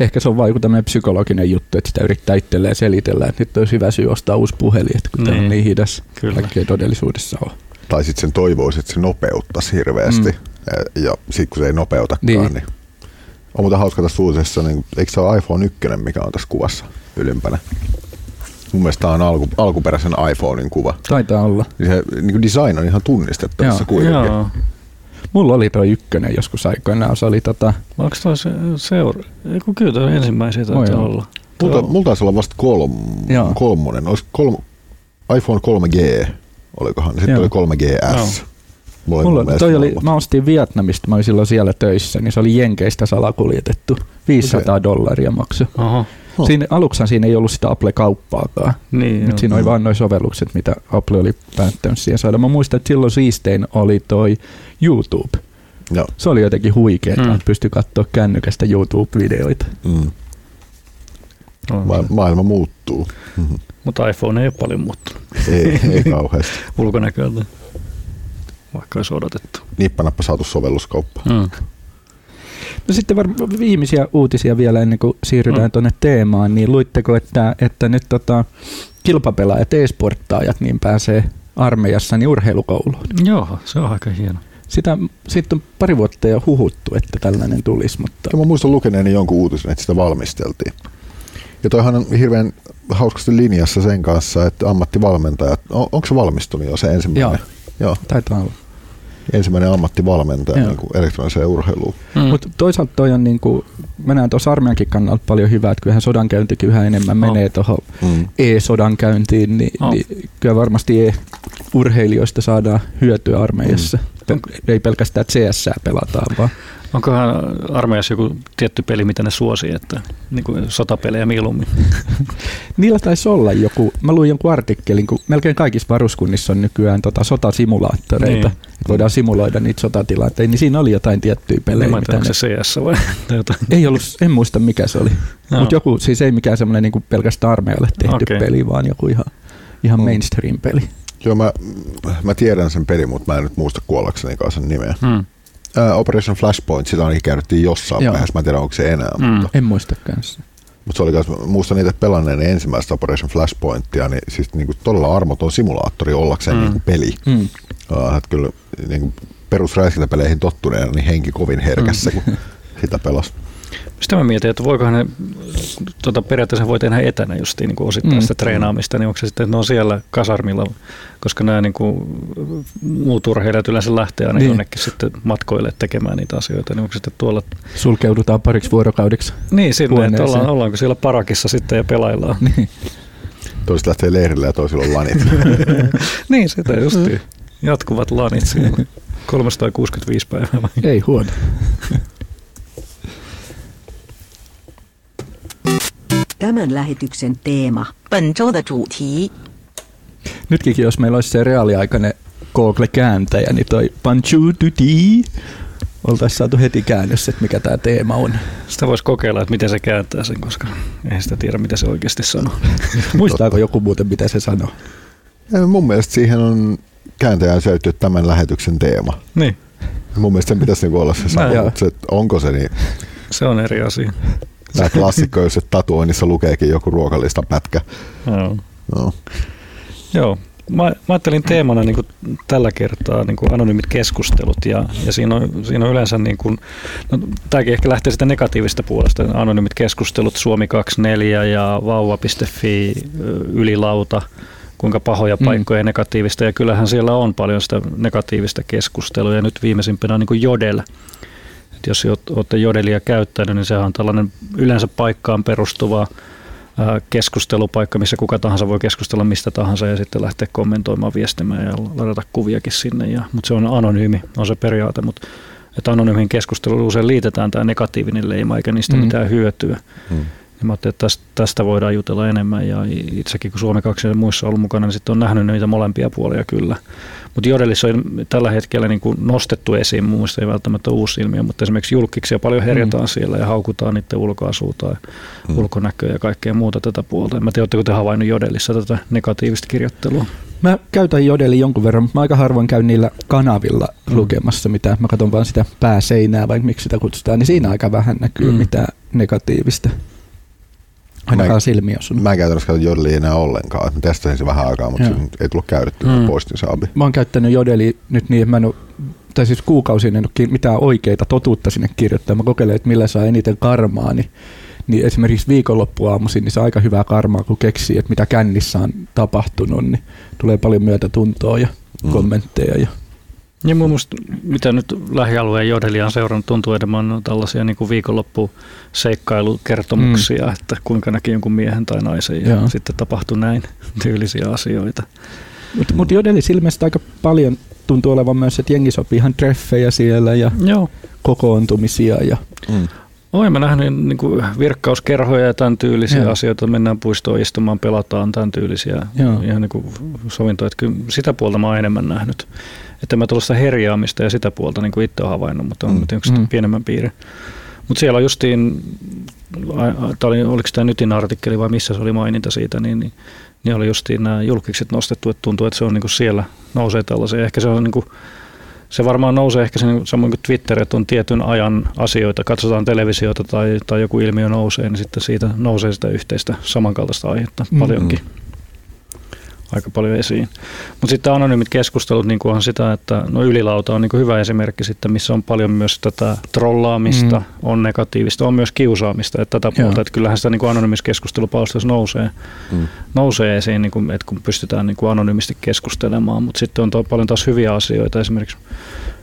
Ehkä se on vaan joku tämmöinen psykologinen juttu, että sitä yrittää itselleen selitellä, että nyt olisi hyvä syy ostaa uusi puhelin, että kun tämä on Niin. niin hidas, Kyllä. vaikka ei todellisuudessa ole. Tai sitten sen toivoisi, että se nopeuttaisi hirveästi. Mm. Ja sitten kun se ei nopeutakaan, Niin. niin. niin on muuten hauska tässä uutisessa, niin eikö se ole iPhone 1, mikä on tässä kuvassa ylimpänä? Mun mielestä tämä on alku, alkuperäisen iPhonein kuva. Taitaa olla. Niin se niin kuin design on ihan tunnistettavissa Joo. kuitenkin. Joo. Mulla oli toi ykkönen joskus aikoinaan, se oli tota, Onko toi se, seura? Ei kun kyllä toi ensimmäisiä taitaa olla. olla. Multa, Joo. multa taisi olla vasta kolm, Joo. kolmonen. Olisi kolm, iPhone 3G, olikohan. Sitten Joo. oli 3GS. Mulla, mulla, mielestä toi oli, mä ostin Vietnamista, mä olin silloin siellä töissä, niin se oli Jenkeistä salakuljetettu. 500 Okei. dollaria maksoi. Oho. Huh. Siinä, aluksi siinä ei ollut sitä Apple-kauppaakaan. Niin, Nyt siinä oli vain noin sovellukset, mitä Apple oli päättänyt siihen saada. Mä muistan, että silloin siistein oli toi YouTube. Joo. Se oli jotenkin huikeaa, Mm. että pystyi katsoa kännykästä YouTube-videoita. Mm. Ma- maailma muuttuu. Mhm. Mutta iPhone ei ole paljon muuttunut ei, ei kauheasti. ulkonäköltä, vaikka olisi odotettu. Nippanappa saatu sovelluskauppa. Mm. No sitten varmaan viimeisiä uutisia vielä ennen kuin siirrytään Mm. tuonne teemaan, niin luitteko, että, että nyt tota, kilpapelaajat, e-sporttaajat, niin pääsee armeijassa niin urheilukouluun. Joo, se on aika hieno. Sitä sitten on pari vuotta jo huhuttu, että tällainen tulisi, mutta Ja mä muistan lukeneeni jonkun uutisen, että sitä valmisteltiin. Ja toihan on hirveän hauskasti linjassa sen kanssa, että ammattivalmentajat, on, onko se valmistunut jo se ensimmäinen? Joo. Joo, taitaa olla. Ensimmäinen ammattivalmentaja Joo. niin kuin elektroniseen urheiluun. Mm. Mutta toisaalta toi on niinku, mä näen tuossa armeijankin kannalta paljon hyvää, että kyllähän sodankäyntikin yhä enemmän No. menee tuohon Mm. e-sodankäyntiin, niin, No. niin kyllä varmasti e-urheilijoista saadaan hyötyä armeijassa. Mm. Ei pelkästään CS pelataan, vaan Onkohan armeijassa joku tietty peli, mitä ne suosii, että niin kuin sotapelejä mieluummin? Niillä taisi olla joku, mä luin jonkun artikkelin, kun melkein kaikissa varuskunnissa on nykyään tota sotasimulaattoreita, Niin. niin. voidaan simuloida niitä sotatilanteita, niin siinä oli jotain tiettyjä pelejä. Mä en mitä onko ne- se CS vai jotain. Ei ollut, en muista mikä se oli, Joo. mutta joku, siis ei mikään semmoinen niin pelkästään armeijalle tehty okay. peli, vaan joku ihan, ihan Mm. mainstream peli. Joo, mä, mä tiedän sen pelin, mutta mä en nyt muista kuollakseni sen nimeä. Hmm. Ää, Operation Flashpoint, sitä ainakin käytettiin jossain Joo. vaiheessa. Mä en tiedä, onko se enää. Mm. Mutta, En muista kanssa. mutta se oli kans, muistan niitä pelanneen ensimmäistä Operation Flashpointia, niin siis niin kuin todella armoton simulaattori ollakseen Mm. mm. niin kuin peli. Mm. Uh, että kyllä niin kuin perusräiskintäpeleihin tottuneena, niin henki kovin herkässä, kun sitä pelasi. Sitä mä mietin, että voikohan ne, tota, periaatteessa voi tehdä etänä justiin niin kuin osittain Mm. sitä treenaamista, niin onko se sitten, että ne on siellä kasarmilla, koska nämä niin kuin, muut urheilijat yleensä lähtee aina Niin. jonnekin sitten matkoille tekemään niitä asioita, niin onko sitten tuolla, Sulkeudutaan pariksi vuorokaudeksi. niin sinne, että ollaan, ollaanko siellä parakissa sitten ja pelaillaan. Niin. Toiset lähtee leirille ja toisilla on lanit. niin, sitä justiin. Jatkuvat lanit siellä. 365 päivää vai? Ei huono. Tämän lähetyksen teema. 本周的主题 Nytkin jos meillä olisi se reaaliaikainen Google-kääntäjä, niin toi Panchu Duty oltaisiin saatu heti käännös, että mikä tämä teema on. Sitä voisi kokeilla, että miten se kääntää sen, koska ei sitä tiedä, mitä se oikeasti sanoo. Muistaako joku muuten, mitä se sanoo? Ja mun mielestä siihen on kääntäjään söytty tämän lähetyksen teema. niin, Mun mielestä sen pitäisi niinku olla se sama, Joo. mutta se, että onko se niin. se on eri asia. Tämä klassikko, jos se tatuoinnissa lukeekin joku ruokalista pätkä. Joo. No. Joo. Mä, mä ajattelin teemana niin kuin tällä kertaa niin kuin anonyymit keskustelut ja, ja siinä, on, siinä on yleensä, niin kuin, no, tämäkin ehkä lähtee sitä negatiivista puolesta, anonyymit keskustelut Suomi24 ja vauva.fi ylilauta, kuinka pahoja Mm. paikkoja ja negatiivista ja kyllähän siellä on paljon sitä negatiivista keskustelua ja nyt viimeisimpänä on niin kuin Jodel. Et jos olette Jodelia käyttänyt, niin sehän on tällainen yleensä paikkaan perustuva keskustelupaikka, missä kuka tahansa voi keskustella mistä tahansa ja sitten lähteä kommentoimaan, viestimään ja ladata kuviakin sinne. Ja, mutta se on anonyymi, on se periaate, mutta että anonyymiin keskusteluun usein liitetään tämä negatiivinen leima eikä niistä mm. mitään hyötyä. Mm. Ja mä ajattelin, että tästä, voidaan jutella enemmän ja itsekin kun Suomi 2 ja muissa ollut mukana, niin sitten on nähnyt niitä molempia puolia kyllä. Mutta Jodelissa on tällä hetkellä niin kuin nostettu esiin, muassa ei välttämättä uusi ilmiö, mutta esimerkiksi julkiksi paljon herjataan mm. siellä ja haukutaan niiden ulkoasua tai mm. ulkonäköä ja kaikkea muuta tätä puolta. En mä tiedä, oletteko te havainnut Jodelissa tätä negatiivista kirjoittelua? Mä käytän Jodeli jonkun verran, mutta mä aika harvoin käyn niillä kanavilla mm. lukemassa mitä. Mä katson vaan sitä pääseinää, vai miksi sitä kutsutaan, niin siinä aika vähän näkyy mm. mitään negatiivista. Ainakaan silmiä sun. Mä en käytännössä käytä Jodelia enää ollenkaan. Mä testasin se vähän aikaa, mutta se ei tullut käytetty, mm. poistin saabi. Mä oon käyttänyt Jodeli nyt niin, että mä en ole, tai siis kuukausiin en ole mitään oikeita totuutta sinne kirjoittaa. Mä kokeilen, että millä saa eniten karmaa, niin, niin esimerkiksi viikonloppuaamuisin niin se on aika hyvää karmaa, kun keksii, että mitä kännissä on tapahtunut, niin tulee paljon myötätuntoa ja mm. kommentteja ja ja mun mielestä, mitä nyt lähialueen jodelia on seurannut, tuntuu enemmän tällaisia niin viikonloppuseikkailukertomuksia, mm. että kuinka näki jonkun miehen tai naisen ja Joo. sitten tapahtui näin tyylisiä asioita. Mutta mut jodelis ilmeisesti aika paljon tuntuu olevan myös, että jengi sopii ihan treffejä siellä ja Joo. kokoontumisia. Ja mm. Olen mä nähnyt niin kuin virkkauskerhoja ja tämän tyylisiä Joo. asioita. Mennään puistoon istumaan, pelataan tämän tyylisiä Joo. ihan niin kuin sovintoja. Että kyllä sitä puolta mä oon enemmän nähnyt. Että mä tuollaista herjaamista ja sitä puolta niin kuin itse olen havainnut, mutta on mm. yksi mm. pienemmän piiri. Mutta siellä on justiin, tää oli, oliko tämä Nytin artikkeli vai missä se oli maininta siitä, niin, niin, niin oli justiin nämä julkikset nostettu, että tuntuu, että se on niin kuin siellä nousee tällaisia. Ehkä se on niin kuin, se varmaan nousee ehkä sen, samoin kuin Twitter, että on tietyn ajan asioita, katsotaan televisiota tai, tai joku ilmiö nousee, niin sitten siitä nousee sitä yhteistä samankaltaista aihetta mm-hmm. Aika paljon esiin. Mutta sitten anonyymit keskustelut niin on sitä, että no ylilauta on niin hyvä esimerkki sitten, missä on paljon myös tätä trollaamista, mm. on negatiivista, on myös kiusaamista, että tätä puolta, että kyllähän sitä niin anonyymissä keskustelupalstassa nousee, mm. nousee esiin, niin kuin, että kun pystytään niin kuin anonyymisti keskustelemaan, mutta sitten on to, paljon taas hyviä asioita, esimerkiksi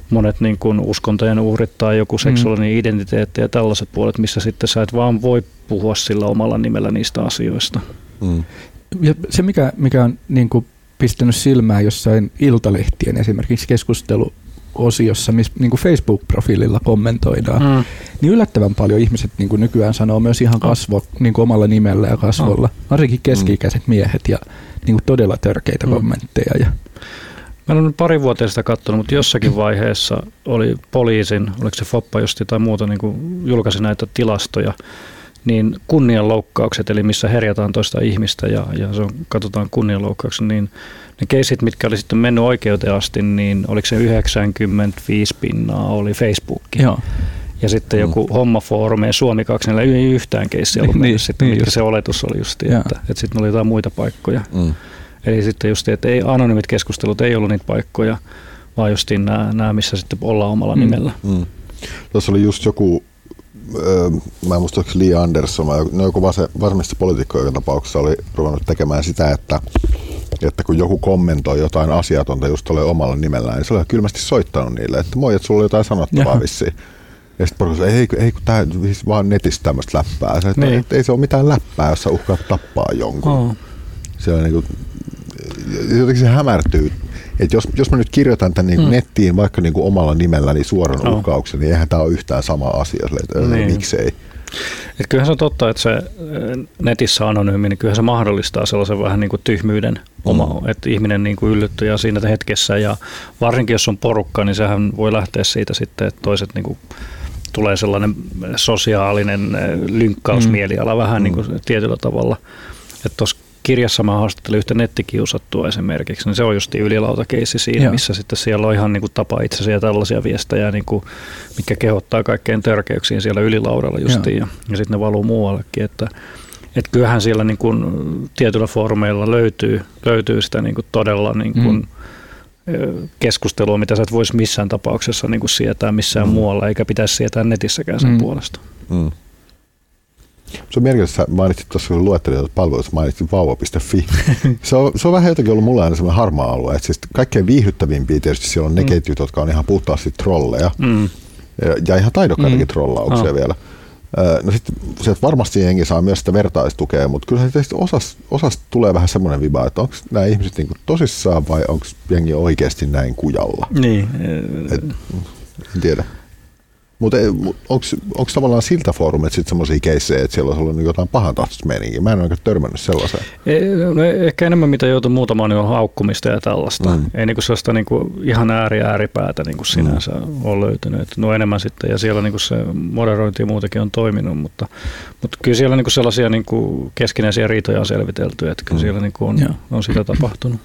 monet niin kuin uskontojen uhrit tai joku mm. seksuaalinen mm. identiteetti ja tällaiset puolet, missä sitten sä et vaan voi puhua sillä omalla nimellä niistä asioista. Mm ja se, mikä, mikä on niin kuin pistänyt silmään jossain iltalehtien esimerkiksi keskustelu osiossa, missä niin kuin Facebook-profiililla kommentoidaan, mm. niin yllättävän paljon ihmiset niin kuin nykyään sanoo myös ihan kasvo mm. niin kuin omalla nimellä ja kasvolla, mm. varsinkin keski-ikäiset miehet ja niin kuin todella törkeitä mm. kommentteja. Ja. Mä en ole pari vuotta sitä katsonut, mutta jossakin vaiheessa oli poliisin, oliko se Foppa justi tai muuta, niin kuin julkaisi näitä tilastoja, niin kunnianloukkaukset, eli missä herjataan toista ihmistä ja, ja se on, katsotaan kunnianloukkaukset, niin ne keisit, mitkä oli sitten mennyt oikeuteen asti, niin oliko se 95 pinnaa oli Facebookia. Joo. Ja sitten joku mm. hommafoorumeen Suomi 2, ei yhtään keissiä ollut niin, sitten, niin, se oletus oli just, että, että sitten oli jotain muita paikkoja. Mm. Eli sitten just, että ei, anonymit keskustelut ei ollut niitä paikkoja, vaan just nämä, nämä missä sitten ollaan omalla mm. nimellä. Mm. Tuossa oli just joku mä en muista, Lee Anderson vai no joku vasemmista poliitikko joka tapauksessa oli ruvennut tekemään sitä, että, että kun joku kommentoi jotain asiatonta just ole omalla nimellään, niin se oli kylmästi soittanut niille, että moi, että sulla oli jotain sanottavaa Jaha. vissiin. Ja sitten porukka ei, ei kun tämä siis vaan netistä tämmöistä läppää. Se, että, niin. ei se ole mitään läppää, jos sä uhkaat tappaa jonkun. Oh. Se on niin kuin, jotenkin se hämärtyy että jos, jos mä nyt kirjoitan tämän niin mm. nettiin vaikka niin kuin omalla nimelläni suoran no. uhkauksen, niin eihän tämä ole yhtään sama asia. Että niin. Miksei? Et kyllähän se on totta, että se netissä anonyymi, niin kyllähän se mahdollistaa sellaisen vähän niin kuin tyhmyyden mm. oma, että ihminen niin kuin yllyttyy siinä hetkessä ja varsinkin jos on porukka, niin sehän voi lähteä siitä sitten, että toiset niin kuin tulee sellainen sosiaalinen lynkkausmieliala mm. vähän niin kuin tietyllä tavalla. Että tuossa kirjassa mä haastattelin yhtä nettikiusattua esimerkiksi, niin se on just ylilautakeissi siinä, Joo. missä sitten siellä on ihan niin kuin tapa itsesi ja tällaisia viestejä, niin kuin, mitkä kehottaa kaikkein törkeyksiin siellä ylilaudalla justiin, ja, ja sitten ne valuu muuallekin, että et kyllähän siellä niin kuin tietyillä foorumeilla löytyy, löytyy sitä niin kuin todella niin kuin mm. keskustelua, mitä sä et voisi missään tapauksessa niin kuin sietää missään mm. muualla, eikä pitäisi sietää netissäkään sen mm. puolesta. Mm. Se on merkitystä, mainitsit tuossa, kun luettelin palveluita, mainitsit vauva.fi. se, on, se on vähän jotenkin ollut mulla aina semmoinen harmaa alue. Että siis kaikkein viihyttävimpiä tietysti siellä on ne mm. ketjut, jotka on ihan puhtaasti trolleja. Mm. Ja, ja ihan taidokkaitakin mm. trollauksia oh. vielä. No sitten se varmasti jengi saa myös sitä vertaistukea, mutta kyllä se osasta osas tulee vähän semmoinen viba, että onko nämä ihmiset niinku tosissaan vai onko jengi oikeasti näin kujalla. Niin. Et, en tiedä. Mutta onko tavallaan siltä foorumit sitten semmoisia keissejä, että siellä olisi ollut niinku jotain pahan tahtoista meininkiä? Mä en ole törmännyt sellaiseen. Ei, no ehkä enemmän mitä joutuu muutamaan niin on haukkumista ja tällaista. Mm. Ei niinku sellaista niinku ihan ääri ääripäätä niinku sinänsä mm. ole löytynyt. Et no enemmän sitten, ja siellä niinku se moderointi ja muutenkin on toiminut, mutta, mutta kyllä siellä niinku sellaisia niinku keskinäisiä riitoja on selvitelty, että kyllä mm. siellä niinku on, on sitä tapahtunut.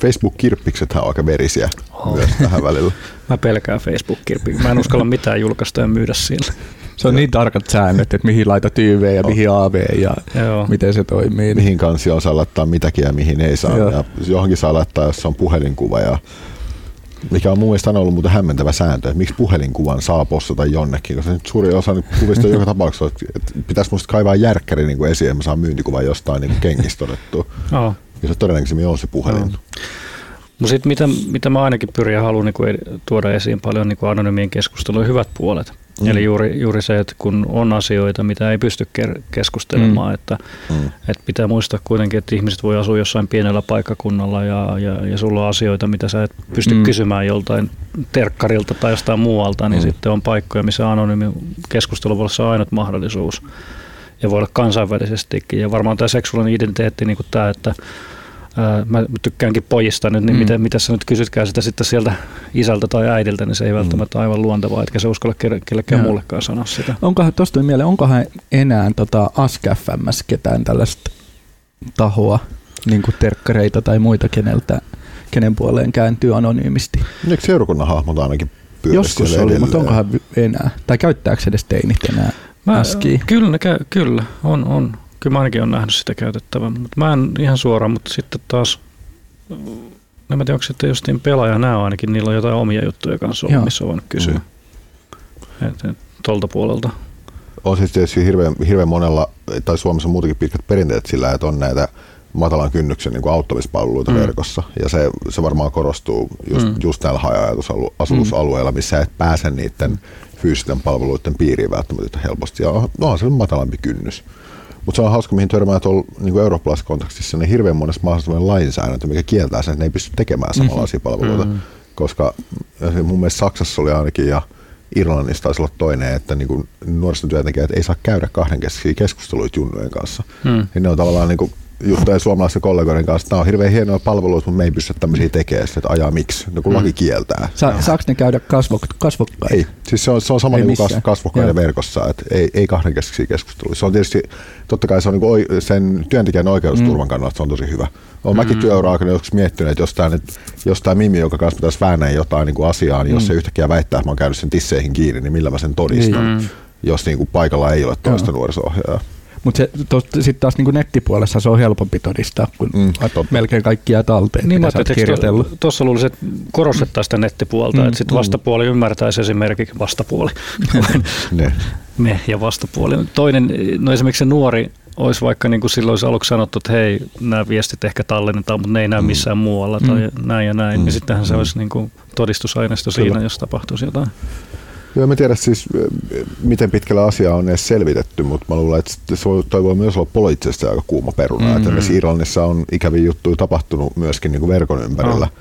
Facebook-kirppiksethän on aika verisiä oh. myös tähän välillä. Mä pelkään Facebook-kirppikset. Mä en uskalla mitään julkaista ja myydä sillä. Se on niin tarkat säännöt, että mihin laita YV ja mihin AV ja Joo. miten se toimii. Mihin kansioon saa laittaa mitäkin ja mihin ei saa. Ja johonkin saa laittaa, jos on puhelinkuva. Ja mikä on mun mielestä ollut muuten hämmentävä sääntö, että miksi puhelinkuvan saa postata jonnekin, koska nyt suuri osa kuvista on joka tapauksessa, että pitäisi musta kaivaa järkkäri niin kuin esiin, että mä saan myyntikuvan jostain niin kengistä todettua. Oh. Ja se todennäköisemmin on se puhelin. No. Mutta sitten mitä, mitä mä ainakin pyrin ja haluan niin tuoda esiin paljon niin anonymien keskustelujen hyvät puolet. Mm. Eli juuri, juuri se, että kun on asioita, mitä ei pysty keskustelemaan, mm. että, mm. että pitää muistaa kuitenkin, että ihmiset voi asua jossain pienellä paikkakunnalla ja, ja, ja sulla on asioita, mitä sä et pysty mm. kysymään joltain terkkarilta tai jostain muualta, niin mm. sitten on paikkoja, missä anonyymi keskustelu voi olla se ainut mahdollisuus ja voi olla kansainvälisestikin. Ja varmaan tämä seksuaalinen identiteetti, niin kuin tämä, että mä tykkäänkin pojista nyt, niin mm. miten, miten sä nyt kysytkään sitä sitten sieltä isältä tai äidiltä, niin se ei mm. välttämättä aivan luontevaa, etkä se uskalla kellekään muullekaan sanoa sitä. Onkohan, tuosta mieleen, onkohan enää tota AskFMS ketään tällaista tahoa, niin kuin terkkareita tai muita, keneltä, kenen puoleen kääntyy anonyymisti? Eikö seurakunnan hahmot ainakin Joskus oli, edelleen? mutta onkohan enää? Tai käyttääkö edes teinit enää Mä, Kyllä, kyllä, on, on. Kyllä mä ainakin olen nähnyt sitä käytettävän, mutta mä en ihan suoraan, mutta sitten taas, en mä tiedä, onko sitten justiin pelaaja nämä ainakin, niillä on jotain omia juttuja kanssa, Joo. missä on voinut kysyä. Mm. Et, et, tolta puolelta. On siis tietysti hirveän, hirveän monella, tai Suomessa on muutenkin pitkät perinteet sillä, että on näitä matalan kynnyksen niin auttamispalveluita mm. verkossa. Ja se, se varmaan korostuu just, mm. just näillä haja-asutusalueilla, missä et pääse niiden fyysisten palveluiden piiriin välttämättä helposti. Ja no, on se matalampi kynnys. Mutta se on hauska, mihin törmää tuolla niin eurooppalaisessa kontekstissa, niin hirveän monessa maassa on lainsäädäntö, mikä kieltää sen, että ne ei pysty tekemään mhm. samanlaisia palveluita. Mm-hmm. Koska mun mielestä Saksassa oli ainakin ja Irlannissa taisi olla toinen, että niin nuorisotyöntekijät ei saa käydä kahdenkeskisiä keskusteluita junnujen kanssa. Mm. Niin ne on tavallaan niin kuin juttuja suomalaisten kollegoiden kanssa, että nämä on hirveän hienoja palveluita, mutta me ei pysty tämmöisiä tekemään, että ajaa miksi, no kun mm. laki kieltää. Sa- saako ne käydä kasvo- kasvokkain? Ei, siis se on, se on sama niin kuin kasvokkain verkossa, että ei, ei kahdenkeskisiä keskusteluja. Se on tietysti, totta kai se on niin sen työntekijän oikeusturvan mm. kannalta se on tosi hyvä. Olen mm. mäkin työura-aikana joskus miettinyt, että jos tämä, nyt, jos tämä Mimi, joka kanssa pitäisi väännää jotain niin kuin asiaa, niin mm. jos se yhtäkkiä väittää, että mä oon käynyt sen tisseihin kiinni, niin millä mä sen todistan, mm. jos niin kuin paikalla ei ole toista nuoriso-ohjaajaa. Mutta sitten taas niin nettipuolessa se on helpompi todistaa, kun mm, melkein kaikki jää talteen, niin, mitä kirjoitellut. Tuossa luulisin, että korostettaisiin sitä nettipuolta, mm, että sitten mm. vastapuoli ymmärtäisi esimerkiksi vastapuoli. ne. Me ja vastapuoli. Toinen, no esimerkiksi se nuori olisi vaikka niin kuin silloin olisi aluksi sanottu, että hei, nämä viestit ehkä tallennetaan, mutta ne ei näy mm. missään mm. muualla tai mm. näin ja näin, niin mm. niin sittenhän se olisi niin kuin todistusaineisto Kyllä. siinä, jos tapahtuisi jotain. Joo, mä tiedä siis, miten pitkällä asia on edes selvitetty, mutta mä luulen, että toi voi myös olla poliittisesti aika kuuma peruna. Mm-hmm. Että esimerkiksi Irlannissa on ikäviä juttuja tapahtunut myöskin niin kuin verkon ympärillä, oh.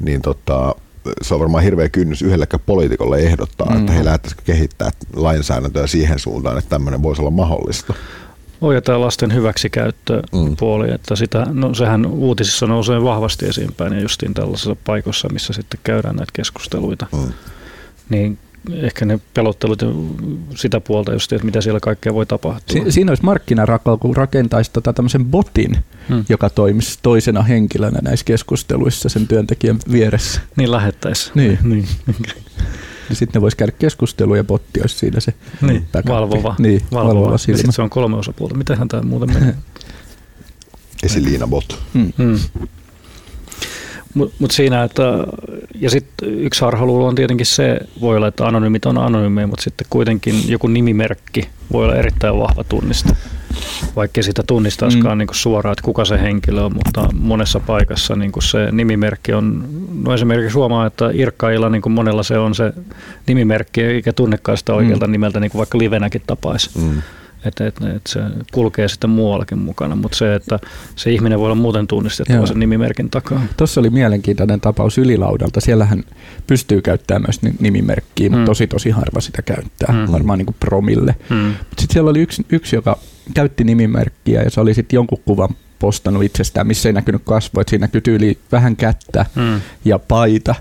niin tota, se on varmaan hirveä kynnys yhdellekään poliitikolle ehdottaa, mm-hmm. että he lähtäisikö kehittää lainsäädäntöä siihen suuntaan, että tämmöinen voisi olla mahdollista. Oh, ja tämä lasten hyväksikäyttöpuoli, mm. että sitä, no, sehän uutisissa nousee vahvasti esiinpäin ja justiin tällaisessa paikoissa, missä sitten käydään näitä keskusteluita. Mm. Niin ehkä ne pelottelut sitä puolta just, että mitä siellä kaikkea voi tapahtua. Si- siinä olisi markkinarakalla, kun rakentaisi tota tämmöisen botin, hmm. joka toimisi toisena henkilönä näissä keskusteluissa sen työntekijän vieressä. Niin lähettäisi. Niin. niin. niin sitten ne voisi käydä keskustelua ja botti olisi siinä se niin, valvova, niin, valvova, valvova silmä. sitten se on kolme osapuolta. Mitähän tämä muuten menee? Esiliina bot. Hmm. Hmm. Mutta mut siinä, että, ja sitten yksi harhaluulo on tietenkin se, voi olla, että anonyymit on anonyymeja, mutta sitten kuitenkin joku nimimerkki voi olla erittäin vahva tunnista. Vaikka sitä tunnistaisikaan mm. niin suoraan, että kuka se henkilö on, mutta monessa paikassa niin se nimimerkki on, no esimerkiksi huomaa, että Irkkailla niin monella se on se nimimerkki, eikä tunnekaan sitä oikealta mm. nimeltä, niin kuin vaikka livenäkin tapaisi. Mm. Että, että, että se kulkee sitten muuallakin mukana, mutta se, että se ihminen voi olla muuten tunnistettava Joo. sen nimimerkin takaa. Tuossa oli mielenkiintoinen tapaus Ylilaudalta. Siellähän pystyy käyttämään myös ni- nimimerkkiä, mutta Mm. tosi tosi harva sitä käyttää, Mm. varmaan niin kuin promille. Hmm. Sitten siellä oli yksi, yksi, joka käytti nimimerkkiä ja se oli sitten jonkun kuvan postannut itsestään, missä ei näkynyt kasvoja, siinä näkyi tyyli vähän kättä Hmm. ja paita.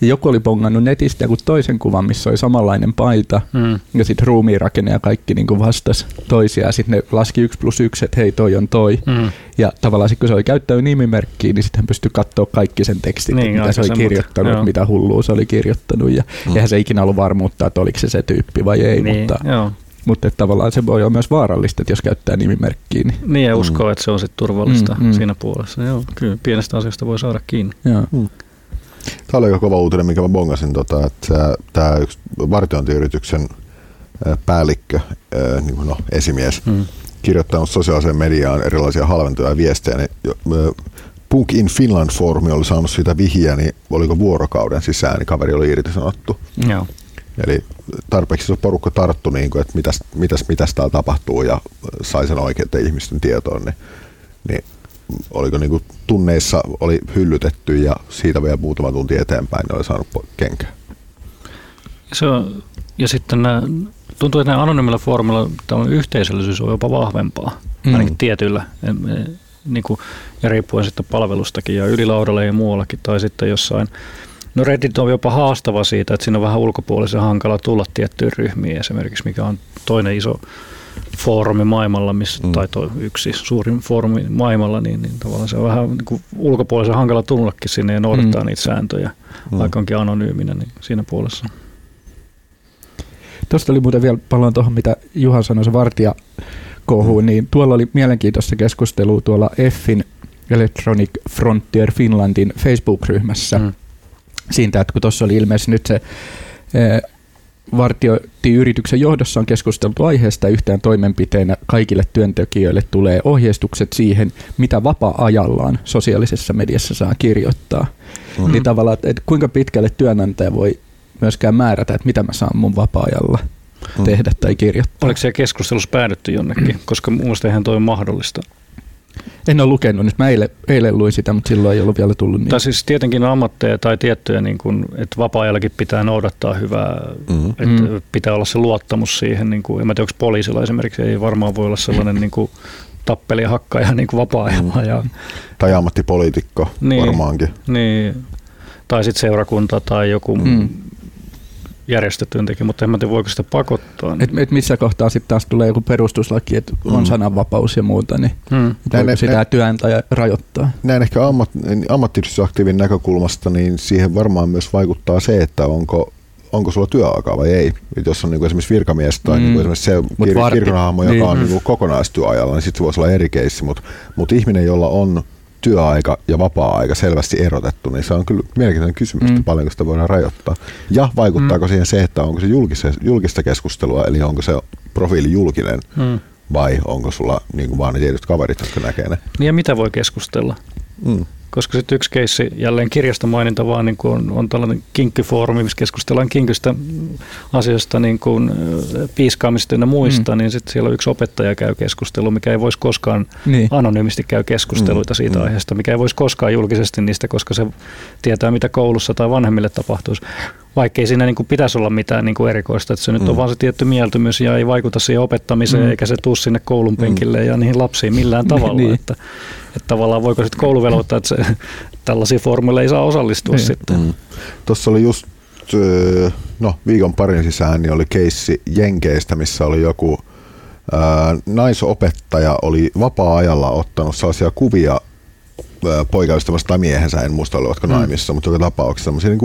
Ja joku oli bongannut netistä joku toisen kuvan, missä oli samanlainen paita Hmm. ja sitten ruumiinrakenne ja kaikki niin vastas toisiaan. Sitten ne laski yksi plus yksi, että hei toi on toi. Hmm. Ja tavallaan sitten kun se oli käyttänyt nimimerkkiä, niin sitten hän pystyi katsoa kaikki sen tekstit, Niin, mitä se oli semmoinen, kirjoittanut, joo. mitä hullua se oli kirjoittanut. Ja Mm. mm. eihän se ikinä ollut varmuutta, että oliko se se tyyppi vai ei, niin, mutta, joo. mutta että tavallaan se voi olla myös vaarallista, että jos käyttää nimimerkkiä. Niin, Niin ja uskoo, että se on sitten turvallista Mm, mm. siinä puolessa. Joo, kyllä pienestä asiasta voi saada kiinni. joo. Tämä oli aika kova uutinen, minkä mä bongasin, tota, että tämä yksi vartiointiyrityksen ää, päällikkö, ää, niin no, esimies, Hmm. kirjoittanut sosiaaliseen mediaan erilaisia halventuja viestejä. Niin, Punk in Finland foorumi oli saanut siitä vihjeä, niin oliko vuorokauden sisään, niin kaveri oli irtisanottu. Joo. Eli tarpeeksi se porukka tarttu, niin kuin, että mitäs, mitäs, mitäs täällä tapahtuu ja sai sen oikeiden ihmisten tietoon, niin, niin oliko niin kuin tunneissa oli hyllytetty ja siitä vielä muutama tunti eteenpäin niin oli saanut po- kenkää. Se on, ja sitten nämä, tuntuu, että nämä anonymilla foorumilla tällainen yhteisöllisyys on jopa vahvempaa, mm. Ainakin tietyillä, em, e, niin kuin, ja riippuen sitten palvelustakin ja ylilaudalla ja muuallakin, tai sitten jossain. No Reddit on jopa haastava siitä, että siinä on vähän ulkopuolisen hankala tulla tiettyyn ryhmiin esimerkiksi, mikä on toinen iso foorumi maailmalla, missä, Mm. mm. tai toi yksi suurin foorumi maailmalla, niin, niin tavallaan se on vähän niin kuin ulkopuolisen hankala tullakin sinne ja noudattaa Mm. mm. niitä sääntöjä, Mm. mm. vaikka onkin anonyyminä niin siinä puolessa. Tuosta oli muuten vielä paljon tuohon, mitä Juha sanoi, se vartija kohuun, niin tuolla oli mielenkiintoista keskustelua tuolla EFFin Electronic Frontier Finlandin Facebook-ryhmässä. Mm. Siitä, että kun tuossa oli ilmeisesti nyt se eh, vartiointiyrityksen johdossa on keskusteltu aiheesta yhteen toimenpiteenä kaikille työntekijöille tulee ohjeistukset siihen, mitä vapaa-ajallaan sosiaalisessa mediassa saa kirjoittaa. Mm. Mm. Niin tavallaan, että, kuinka pitkälle työnantaja voi myöskään määrätä, että mitä mä saan mun vapaa-ajalla Mm. tehdä tai kirjoittaa. Oliko siellä keskustelussa päädytty jonnekin? Koska mun mielestä eihän toi ole mahdollista. En ole lukenut nyt, mä eilen, eilen luin sitä, mutta silloin ei ollut vielä tullut niin. Tai siis tietenkin ammatteja tai tiettyjä, niin kuin, että vapaa-ajallakin pitää noudattaa hyvää, Mm. että Mm. pitää olla se luottamus siihen. Niin kuin, en mä tiedä, onko poliisilla esimerkiksi, ei varmaan voi olla sellainen niin kuin, tappeli ja hakkaaja niin kuin vapaa-ajalla. Ja, Tai ammattipoliitikko Niin. varmaankin. niin, tai sitten seurakunta tai joku Mm. Järjestötyöntekijä, mutta en mä tiedä, voiko sitä pakottaa. Et, et missä kohtaa sitten taas tulee joku perustuslaki, että on Mm. sananvapaus ja muuta, niin Mm. Näin- voiko sitä näin- työnantaja rajoittaa? Näin ehkä ammat, ammattiyhdistysaktiivin näkökulmasta, niin siihen varmaan myös vaikuttaa se, että onko onko sulla työaikaa vai ei. Et jos on niinku esimerkiksi virkamies tai Mm. niinku esimerkiksi se kir- varti- kirkonhahmo, joka niin. on niinku kokonaistyöajalla, niin sitten se voisi olla eri keissi. Mutta mut ihminen, jolla on työaika ja vapaa-aika selvästi erotettu, niin se on kyllä mielenkiintoinen kysymys, Mm. että paljonko sitä voidaan rajoittaa. Ja vaikuttaako mm. siihen se, että onko se julkista, julkista keskustelua, eli onko se profiili julkinen Mm. vai onko sulla niin vaan ne tietyt kaverit, jotka näkee ne. Niin ja mitä voi keskustella? Mm. Koska sitten yksi keissi, jälleen kirjasta maininta vaan, niin kuin on, on tällainen kinkkyfoorumi, missä keskustellaan kinkystä asioista, niin kuin piiskaamista ja muista, mm. niin sitten siellä yksi opettaja käy keskustelua, mikä ei voisi koskaan Niin. anonyymisti käy keskusteluita Mm, siitä mm. aiheesta, mikä ei voisi koskaan julkisesti niistä, koska se tietää, mitä koulussa tai vanhemmille tapahtuisi. Vaikkei siinä niin kuin pitäisi olla mitään niin kuin erikoista, että se nyt Mm. on vaan se tietty mieltymys ja ei vaikuta siihen opettamiseen, Mm. eikä se tuu sinne koulun penkille ja niihin lapsiin millään tavalla. Niin. Että, että tavallaan voiko sitten koulu velvoittaa, että se, tällaisiin formuille ei saa osallistua Niin. sitten. Mm. Tuossa oli just no, viikon parin sisään niin oli keissi Jenkeistä, missä oli joku ää, naisopettaja oli vapaa-ajalla ottanut sellaisia kuvia poikaystävästä tai miehensä, en muista olivatko Mm. naimissa, mutta joka tapauksessa niin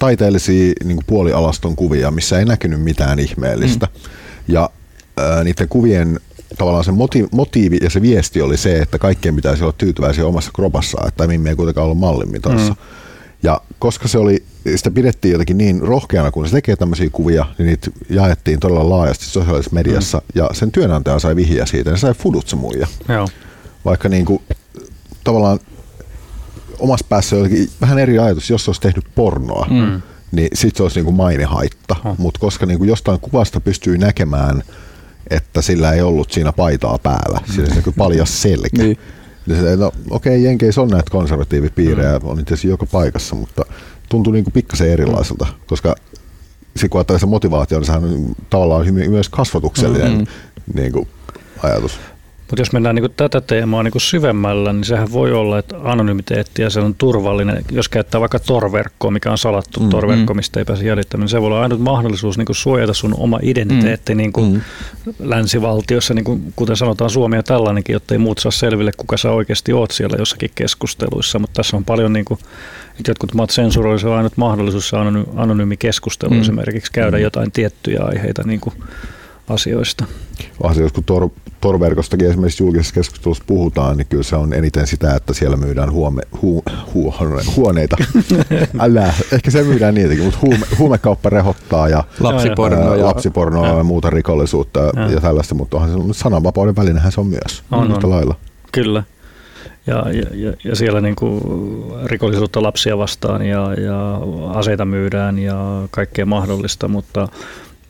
taiteellisia niin puolialaston kuvia, missä ei näkynyt mitään ihmeellistä. Mm. Ja ää, niiden kuvien tavallaan se motiivi, motiivi ja se viesti oli se, että kaikkien pitäisi olla tyytyväisiä omassa kropassaan, että Mimmi ei kuitenkaan olla mallin mitassa. Mm. Ja koska se oli, sitä pidettiin jotenkin niin rohkeana, kun se tekee tämmöisiä kuvia, niin niitä jaettiin todella laajasti sosiaalisessa mediassa, mm. ja sen työnantaja sai vihjaa siitä, ja se sai fudut se muija. Joo. Vaikka niin kuin, tavallaan omassa päässä on jotenkin vähän eri ajatus, jos se olisi tehnyt pornoa, mm. Mm. niin sitten se olisi niin kuin mainehaitta. Oh. Mutta koska niin kuin jostain kuvasta pystyy näkemään että sillä ei ollut siinä paitaa päällä. Sillä se näkyy paljas selkä. Niin. Se, no, okei, okay, Jenkeissä on näitä konservatiivipiirejä, mm. on itse asiassa joka paikassa, mutta tuntuu niin kuin pikkasen erilaiselta, koska se, kun ajattelee se motivaatio, niin sehän on tavallaan hyvin- myös kasvatuksellinen Mm. niin kuin, ajatus. Mutta jos mennään niin tätä teemaa niin syvemmällä, niin sehän voi olla, että anonymiteetti ja se on turvallinen. Jos käyttää vaikka torverkkoa, mikä on salattu Mm, mm, torverkko, mistä ei pääse jäljittämään, niin se voi olla ainut mahdollisuus niin suojata sun oma identiteetti niin kuin Mm. länsivaltiossa, niin kuin, kuten sanotaan Suomi ja tällainenkin, jotta ei muut saa selville, kuka sä oikeasti oot siellä jossakin keskusteluissa. Mutta tässä on paljon, niin kuin, että jotkut maat sensuroivat, se on ainut mahdollisuus se anony- anonyymi keskustelu Mm. esimerkiksi käydä Mm. jotain tiettyjä aiheita niin kuin asioista. Jos kun tor, torverkostakin esimerkiksi julkisessa keskustelussa puhutaan, niin kyllä se on eniten sitä, että siellä myydään huome, hu, hu, huoneita. Älä, ehkä se myydään niitäkin, mutta huume, huumekauppa rehottaa ja Lapsiporno ää, ja lapsipornoa ja, Ja. muuta rikollisuutta ja, Ja. tällaista, mutta onhan se sananvapauden välinehän se on myös On, yhtä on. lailla. Kyllä. Ja, ja, ja, ja siellä niin kuin rikollisuutta lapsia vastaan ja, ja aseita myydään ja kaikkea mahdollista, mutta,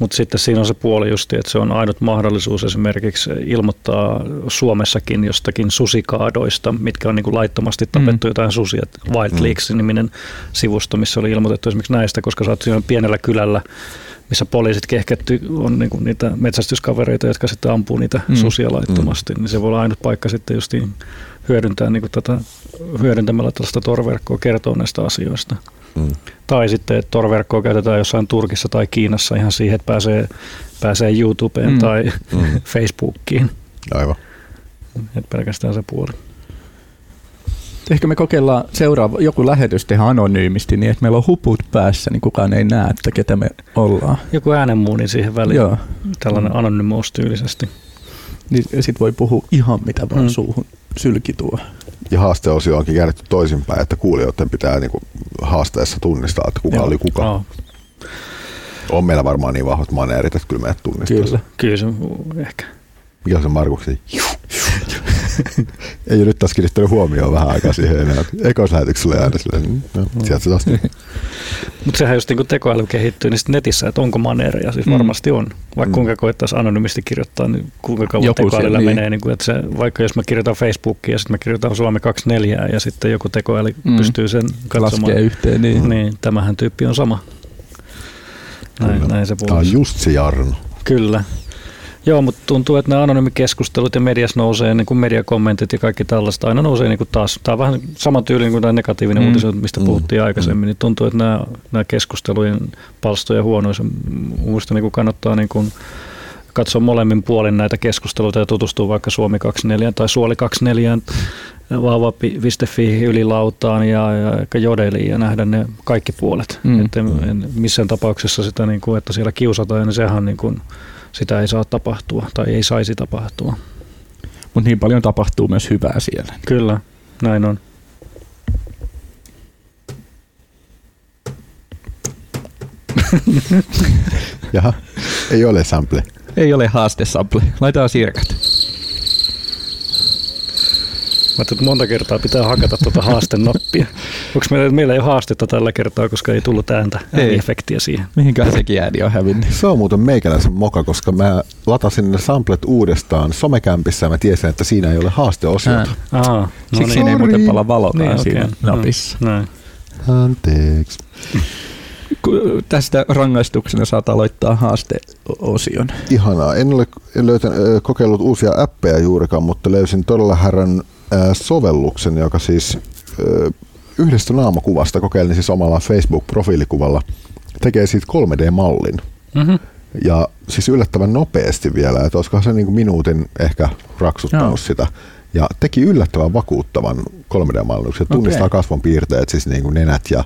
mutta sitten siinä on se puoli just, että se on ainut mahdollisuus esimerkiksi ilmoittaa Suomessakin jostakin susikaadoista, mitkä on niin kuin laittomasti tapettu mm. jotain susia. Wildleaks-niminen sivusto, missä oli ilmoitettu esimerkiksi näistä, koska sä oot pienellä kylällä, missä poliisit kehketty, on niin kuin niitä metsästyskavereita, jotka sitten ampuu niitä Mm. mm. susia laittomasti, niin se voi olla ainut paikka sitten justiin hyödyntää niin kuin tätä, hyödyntämällä tällaista torverkkoa kertoa näistä asioista. Mm. Tai sitten, että torverkkoa käytetään jossain Turkissa tai Kiinassa ihan siihen, että pääsee, pääsee YouTubeen Mm. tai Mm. Facebookiin. Aivan. Että pelkästään se puoli. Ehkä me kokeillaan seuraava, joku lähetys tehdä anonyymisti niin, että meillä on huput päässä, niin kukaan ei näe, että ketä me ollaan. Joku äänenmuuni siihen väliin. Joo. Tällainen anonymous tyylisesti. Niin sit voi puhua ihan mitä vaan Mm. suuhun sylki tuo. Ja haasteosio onkin käännetty toisinpäin, että kuulijoiden pitää niin kuin haasteessa tunnistaa, että kuka Joo. oli kuka. Joo, On meillä varmaan niin vahvat maneerit, että kyllä meidät tunnistaa. Kyllä. kyllä se ehkä. Mikä on se Markuksen? Ei ole nyt taas kiinnittänyt huomioon vähän aikaa siihen enää. Ekoislähetyksellä aina silleen, mm, no, sieltä se taas. Mutta sehän just niin kun tekoäly kehittyy, niin sitten netissä, että onko maneereja, siis Mm. varmasti on. Vaikka Mm. kuinka koettaisiin anonymisti kirjoittaa, niin kuinka kauan Joku tekoälyllä se- niin. menee. Niin kuin, että se, vaikka jos mä kirjoitan Facebookiin ja sitten mä kirjoitan Suomi 24 ja sitten joku tekoäly Mm. mm. pystyy sen katsomaan. Laskee yhteen. Niin. Niin, tämähän tyyppi on sama. Näin, Kyllä. näin se Tämä on just se Jarno. Kyllä. Joo, mutta tuntuu, että nämä anonyymikeskustelut ja mediassa nousee, niin kuin mediakommentit ja kaikki tällaista, aina nousee niin kuin taas. Tämä on vähän sama tyyli kuin tämä negatiivinen Mm. mm. uutisointi, mistä Mm. puhuttiin aikaisemmin. Niin tuntuu, että nämä, nämä keskustelujen palstoja huonoissa, minusta niin kuin kannattaa niin kuin katsoa molemmin puolin näitä keskusteluita ja tutustua vaikka Suomi 24 tai Suoli 24 vauva.fi ylilautaan ja, ja jodeliin ja nähdä ne kaikki puolet. Mm. Mm. Että en, en missään tapauksessa sitä, niin kuin, että siellä kiusataan, niin sehän niin kuin, sitä ei saa tapahtua tai ei saisi tapahtua. Mutta niin paljon tapahtuu myös hyvää siellä. Kyllä, näin on. Jaha, ei ole sample. Ei ole haastesample. Laitetaan sirkat. Mä että monta kertaa pitää hakata tuota haastenappia. Onko meillä, meillä ei ole haastetta tällä kertaa, koska ei tullut ääntä, Ei. ääniefektiä siihen. Mihinkään sekin ääni on hävinnyt. Se on muuten meikäläisen moka, koska mä latasin ne samplet uudestaan somekämpissä ja mä tiesin, että siinä ei ole haasteosiota. Aha, no Siksi niin. siinä ei muuten pala valotaan Niin, siinä napissa. Mm, Näin. Anteeksi. Tästä rangaistuksena saat aloittaa haasteosion. Ihanaa. En ole löytänyt, kokeillut uusia appeja juurikaan, mutta löysin todella härän sovelluksen, joka siis ö, yhdestä naamakuvasta, kokeilin siis omalla Facebook-profiilikuvalla, tekee siitä 3D-mallin. Mm-hmm. Ja siis yllättävän nopeasti vielä, että olisikohan se niin kuin minuutin ehkä raksuttanut Joo. sitä. Ja teki yllättävän vakuuttavan 3D-mallennuksen. Tunnistaa Okei. kasvon piirteet, siis niin kuin nenät ja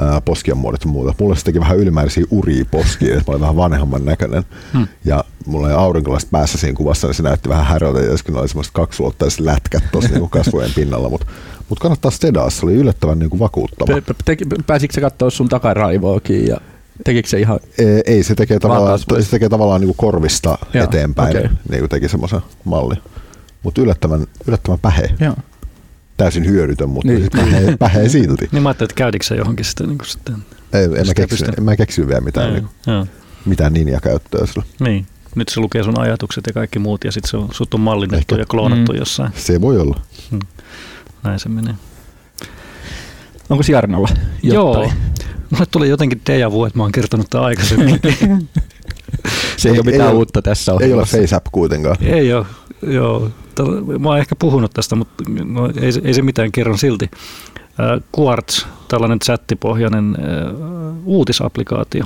ää, poskien muodot ja muuta. Mulle se teki vähän ylimääräisiä uria poskiin, että mä olin vähän vanhemman näköinen. Hmm. Ja mulla oli aurinkolaiset päässä siinä kuvassa, niin se näytti vähän häröltä, ja kun oli semmoiset kaksulottaiset lätkät tuossa niin kasvojen pinnalla. Mutta mut kannattaa stedaa, se oli yllättävän niin kuin vakuuttava. P- p- Pääsitkö sä katsoa sun takaraivoakin ja tekikö se ihan... Ei, ei se tekee tavallaan, se tekee tavallaan niin kuin korvista Joo, eteenpäin, okei. niin kuin teki semmoisen mallin. Mutta yllättävän, yllättävän pähe. Joo. Täysin hyödytön, mutta Niin. niin. pähe, pähe silti. Niin mä ajattelin, että käytitkö sä johonkin sitten. Niin kuin sitten Ei, en, mä Sitä keksy, en mä keksy vielä mitään, niin kuin, Joo. mitään ninja-käyttöä sillä. Niin. nyt se lukee sun ajatukset ja kaikki muut ja sitten se on, sut on mallinnettu Ehkä. ja kloonattu Mm. jossain. Se voi olla. Näin se menee. Onko Jarnolla Joo. jotain? Mulle tuli jotenkin deja vu, että mä oon kertonut tämän aikaisemmin. Se ei, Ei- ole mitään ei ole- uutta tässä Ei ole ohjelmassa. FaceApp kuitenkaan. ei ole, joo. Mä oon ehkä puhunut tästä, mutta no, ei, ei se mitään kerron silti. Quartz, tällainen chattipohjainen uutisapplikaatio,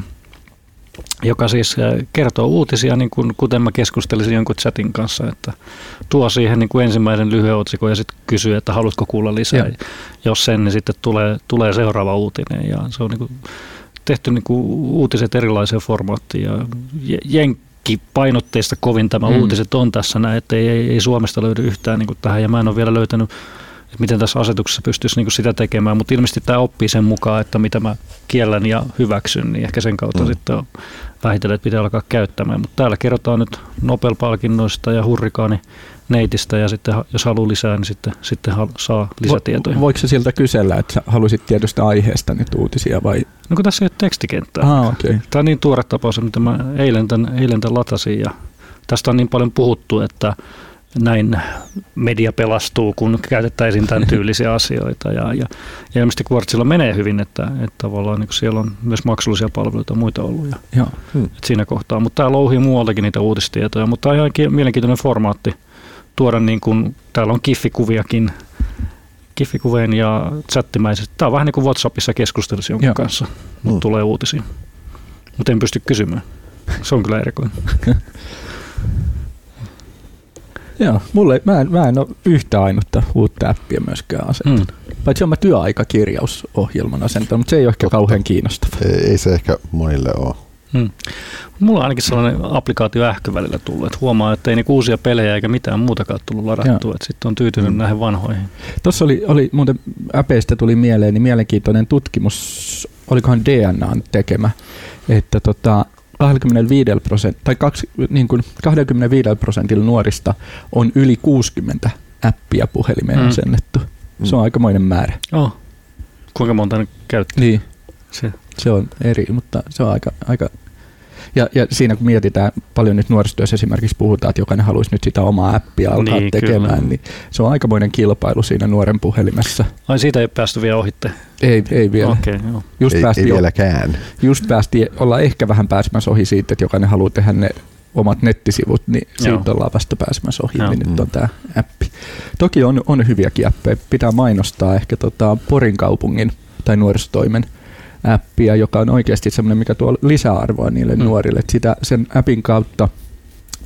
joka siis kertoo uutisia, niin kuin, kuten mä keskustelisin jonkun chatin kanssa, että tuo siihen niin kuin ensimmäisen lyhyen otsikon ja sitten kysyy, että haluatko kuulla lisää. Joo. Jos sen, niin sitten tulee, tulee seuraava uutinen ja se on niin kuin tehty niin kuin uutiset erilaiseen formaattiin ja je- jenkkipainotteista kovin tämä Mm. uutiset on tässä näin, että ei, ei, ei Suomesta löydy yhtään niin tähän ja mä en ole vielä löytänyt että miten tässä asetuksessa pystyisi niin sitä tekemään, mutta ilmeisesti tämä oppii sen mukaan, että mitä mä kiellän ja hyväksyn, niin ehkä sen kautta Mm. sitten on vähitellen, että pitää alkaa käyttämään. Mutta täällä kerrotaan nyt Nobel-palkinnoista ja hurrikaani neitistä ja sitten jos haluaa lisää, niin sitten, sitten saa lisätietoja. Vo, voiko se siltä kysellä, että sä halusit tietystä aiheesta nyt uutisia vai? No kun tässä ei ole tekstikenttää. Ah, okei. Okay. Tämä on niin tuore tapaus, mitä mä eilen tämän, eilen tämän latasin ja tästä on niin paljon puhuttu, että näin media pelastuu, kun käytettäisiin tämän tyylisiä asioita. Ja, ja, ja ilmeisesti Quartzilla menee hyvin, että, että tavallaan niin siellä on myös maksullisia palveluita ja muita ollut ja, Joo. että siinä kohtaa. Mutta tämä louhii muualtakin niitä uutistietoja, mutta tämä on ihan ki- mielenkiintoinen formaatti tuoda niin kuin, täällä on kiffikuviakin, kiffikuveen ja chattimäisesti. Tämä on vähän niin kuin WhatsAppissa keskustelussa jonkun Joo. kanssa, Mm. mutta tulee uutisia. Mutta en pysty kysymään. Se on kyllä erikoinen. Joo, mulle, mä, en, mä en ole yhtä ainutta uutta appia myöskään asentanut. Mm. Paitsi on mä työaikakirjausohjelman asentanut, mutta se ei ole ehkä Totta. kauhean kiinnostava. Ei, ei se ehkä monille ole. Mm. Mulla on ainakin sellainen applikaatio ähkö välillä tullut, että huomaa, että ei niinku uusia pelejä eikä mitään muutakaan tullut ladattua, että sitten on tyytynyt Mm. mm. näihin vanhoihin. Tuossa oli, oli muuten äpeistä tuli mieleen niin mielenkiintoinen tutkimus, olikohan DNAn tekemä, että tota, 25 prosent, tai kaksi, niin kuin 25 prosentilla nuorista on yli 60 appia puhelimeen Mm. asennettu. Se on aikamoinen määrä. Oh. Kuinka monta nyt käyttää? Niin, Se. se on eri, mutta se on aika, aika ja, ja siinä kun mietitään, paljon nyt nuorisotyössä esimerkiksi puhutaan, että jokainen haluaisi nyt sitä omaa appia alkaa Niin, tekemään, kyllä. niin se on aikamoinen kilpailu siinä nuoren puhelimessa. Ai siitä ei päästy vielä ohitte. Ei, ei vielä. Okei, okay, joo. Just, Ei, päästi ei vieläkään. just päästi olla ehkä vähän pääsemässä ohi siitä, että jokainen haluaa tehdä ne omat nettisivut, niin Joo. siitä ollaan vasta pääsemässä ohi, Joo. niin nyt Mm. on tämä appi. Toki on, on hyviäkin appeja. Pitää mainostaa ehkä tota Porin kaupungin tai nuorisotoimen appia, joka on oikeasti semmoinen, mikä tuo lisäarvoa niille Mm. nuorille. Et sitä, sen appin kautta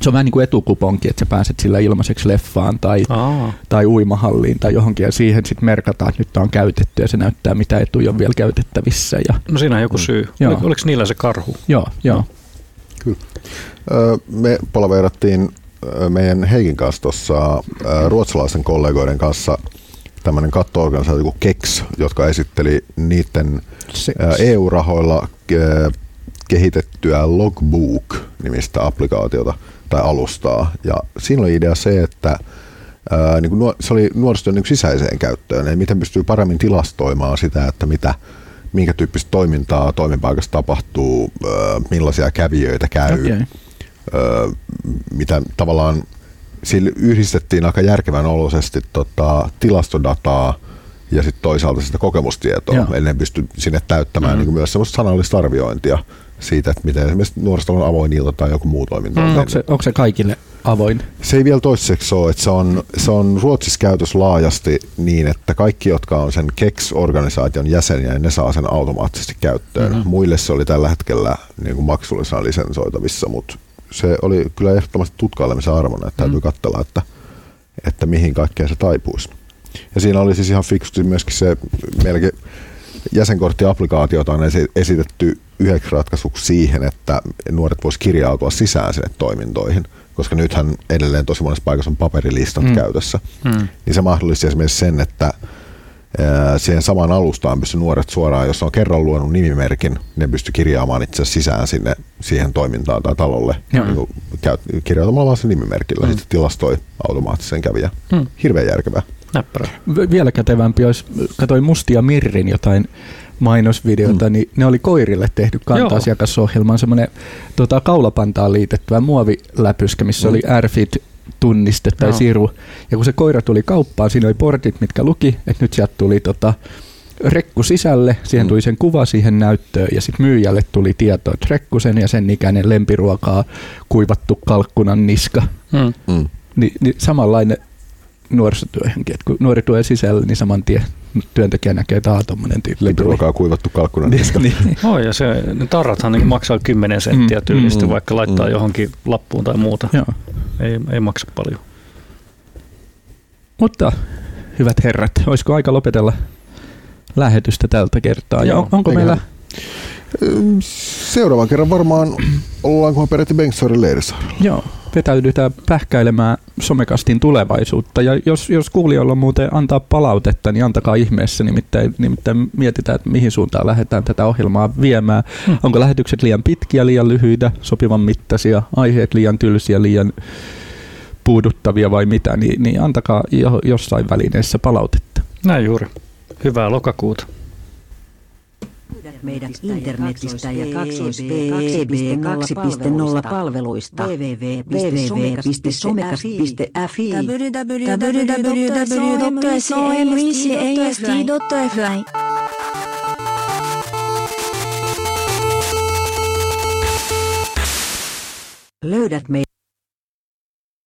se on vähän niin kuin etukuponki, että sä pääset sillä ilmaiseksi leffaan tai, Aa, tai uimahalliin tai johonkin ja siihen sitten merkataan, että nyt tää on käytetty ja se näyttää mitä etuja on vielä käytettävissä. Ja, no siinä on joku Mm. syy. Joo. Oliko, oliko niillä se karhu? joo, joo. Ö, Me palaverattiin meidän Heikin kanssa tuossa ruotsalaisen kollegoiden kanssa tämmöinen katto-organisaatio kuin Kex, jotka esitteli niiden EU-rahoilla ö, kehitettyä Logbook-nimistä applikaatiota tai alustaa. Ja siinä oli idea se, että ää, niin kuin se oli nuorisotyön niin sisäiseen käyttöön, eli miten pystyy paremmin tilastoimaan sitä, että mitä, minkä tyyppistä toimintaa toimipaikassa tapahtuu, ää, millaisia kävijöitä käy, ö, mitä tavallaan sillä yhdistettiin aika järkevän oloisesti tota, tilastodataa ja sitten toisaalta sitä kokemustietoa. Joo. Eli ne pysty sinne täyttämään Mm. mm. niin myös semmoista sanallista arviointia siitä, että miten esimerkiksi nuorista on avoin ilta tai joku muu toiminta. on Mm. Onko se, onko se kaikille avoin? Se ei vielä toistaiseksi ole, että se on, se on Ruotsissa käytös laajasti niin, että kaikki, jotka on sen KEX-organisaation jäseniä, niin ne saa sen automaattisesti käyttöön. Mhm. Mm-hmm. Muille se oli tällä hetkellä niin kuin maksullisena lisensoitavissa, mutta se oli kyllä ehdottomasti tutkailemisen arvona, että täytyy Mhm. katsella, että, että mihin kaikkeen se taipuisi. Ja siinä oli siis ihan fiksusti myöskin se meilläkin jäsenkorttiaplikaatiota on esi- esitetty yhdeksi ratkaisuksi siihen, että nuoret vois kirjautua sisään sinne toimintoihin, koska nythän edelleen tosi monessa paikassa on paperilistat Mm. mm. käytössä. Mm. Niin se mahdollisti esimerkiksi sen, että siihen samaan alustaan pysty nuoret suoraan, jos on kerran luonut nimimerkin, ne pysty kirjaamaan itse sisään sinne siihen toimintaan tai talolle niin kirjautumalla vaan sen nimimerkillä, Mm. sitten tilastoi automaattisen kävijän. Mm. Hirveän järkevää. Näppärä. V- vielä kätevämpi olisi, katsoin Mustia Mirrin jotain mainosvideota, mm. niin ne oli koirille tehty kanta-asiakasohjelmaan semmoinen tota, kaulapantaan liitettyä muoviläpyskä, missä mm. oli Airfit tunniste tai Joo. siru. Ja kun se koira tuli kauppaan, siinä oli portit, mitkä luki, että nyt sieltä tuli tota, rekku sisälle, siihen Mm. tuli sen kuva siihen näyttöön ja sitten myyjälle tuli tieto, että rekkusen ja sen ikäinen lempiruokaa kuivattu kalkkunan niska. Mm. Mm. Ni, niin samanlainen nuorisotyöhönkin, että kun nuori tulee sisälle, niin saman tien työntekijä näkee, että tuommoinen tyyppi. Lempiruokaa kuivattu kalkkunan Niin, niin. Oh, ja se, ne tarrathan niin maksaa 10 senttiä Mm, tyylisesti, mm, vaikka laittaa mm. johonkin lappuun tai muuta. Joo. Ei, ei maksa paljon. Mutta hyvät herrat, olisiko aika lopetella lähetystä tältä kertaa? Ja Joo, on, onko meillä, Seuraavan kerran varmaan ollaankohan peräti Bengtsaarin leirisaarella. joo, vetäydytään pähkäilemään somekastin tulevaisuutta. Ja jos, jos kuulijoilla on muuten antaa palautetta, niin antakaa ihmeessä. Nimittäin, nimittäin mietitään, että mihin suuntaan lähdetään tätä ohjelmaa viemään. Hmm. Onko lähetykset liian pitkiä, liian lyhyitä, sopivan mittaisia, aiheet liian tylsiä, liian puuduttavia vai mitä, niin, niin antakaa jo, jossain välineessä palautetta. Näin juuri. Hyvää lokakuuta. Meidät internetistä ja kaksois-2.0 palveluista www.somekas.fi www.somecast.fi Löydät meidät